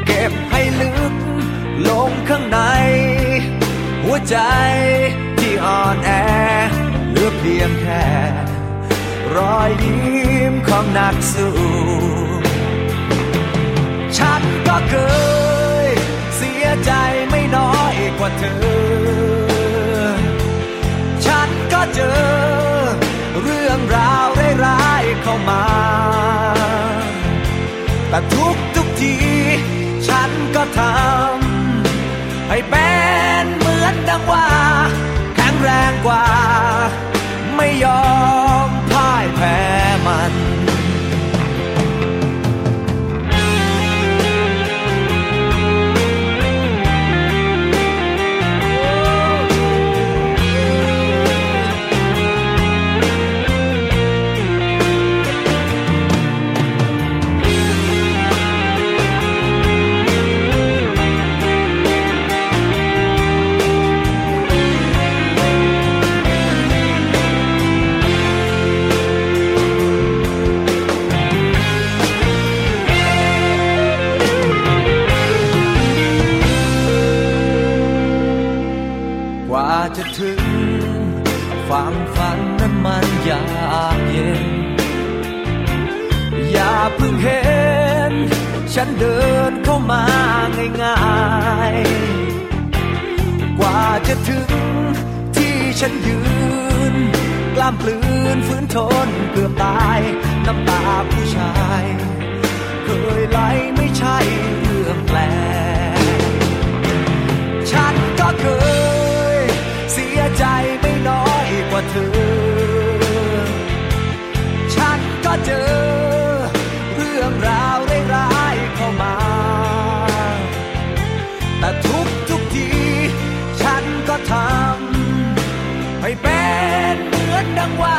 เก็บให้ลึกลงข้างใน หัวใจที่อ่อนแอเหลือเพียงแค่ รอยยิ้มของนักสู้ฉันก็เคย เสียใจไม่น้อยกว่าเธอ จอ เรื่องราวร้ายๆเข้ามา แต่ทุกทุกที ฉันก็ทำ ให้เป็นเหมือนดังว่า แข็งแรงกว่า ไม่ยอมพ่ายแพ้มัน เดินเข้ามาง่ายๆ กว่าจะถึงที่ฉันยืน กล้ามปลืนฝืนทนเกือบตาย น้ำตาผู้ชาย เคยไหลไม่ใช่เรื่องแปลกฉันก็เคย เสียใจไม่น้อยกว่าเธอ ฉันก็เจอ มือ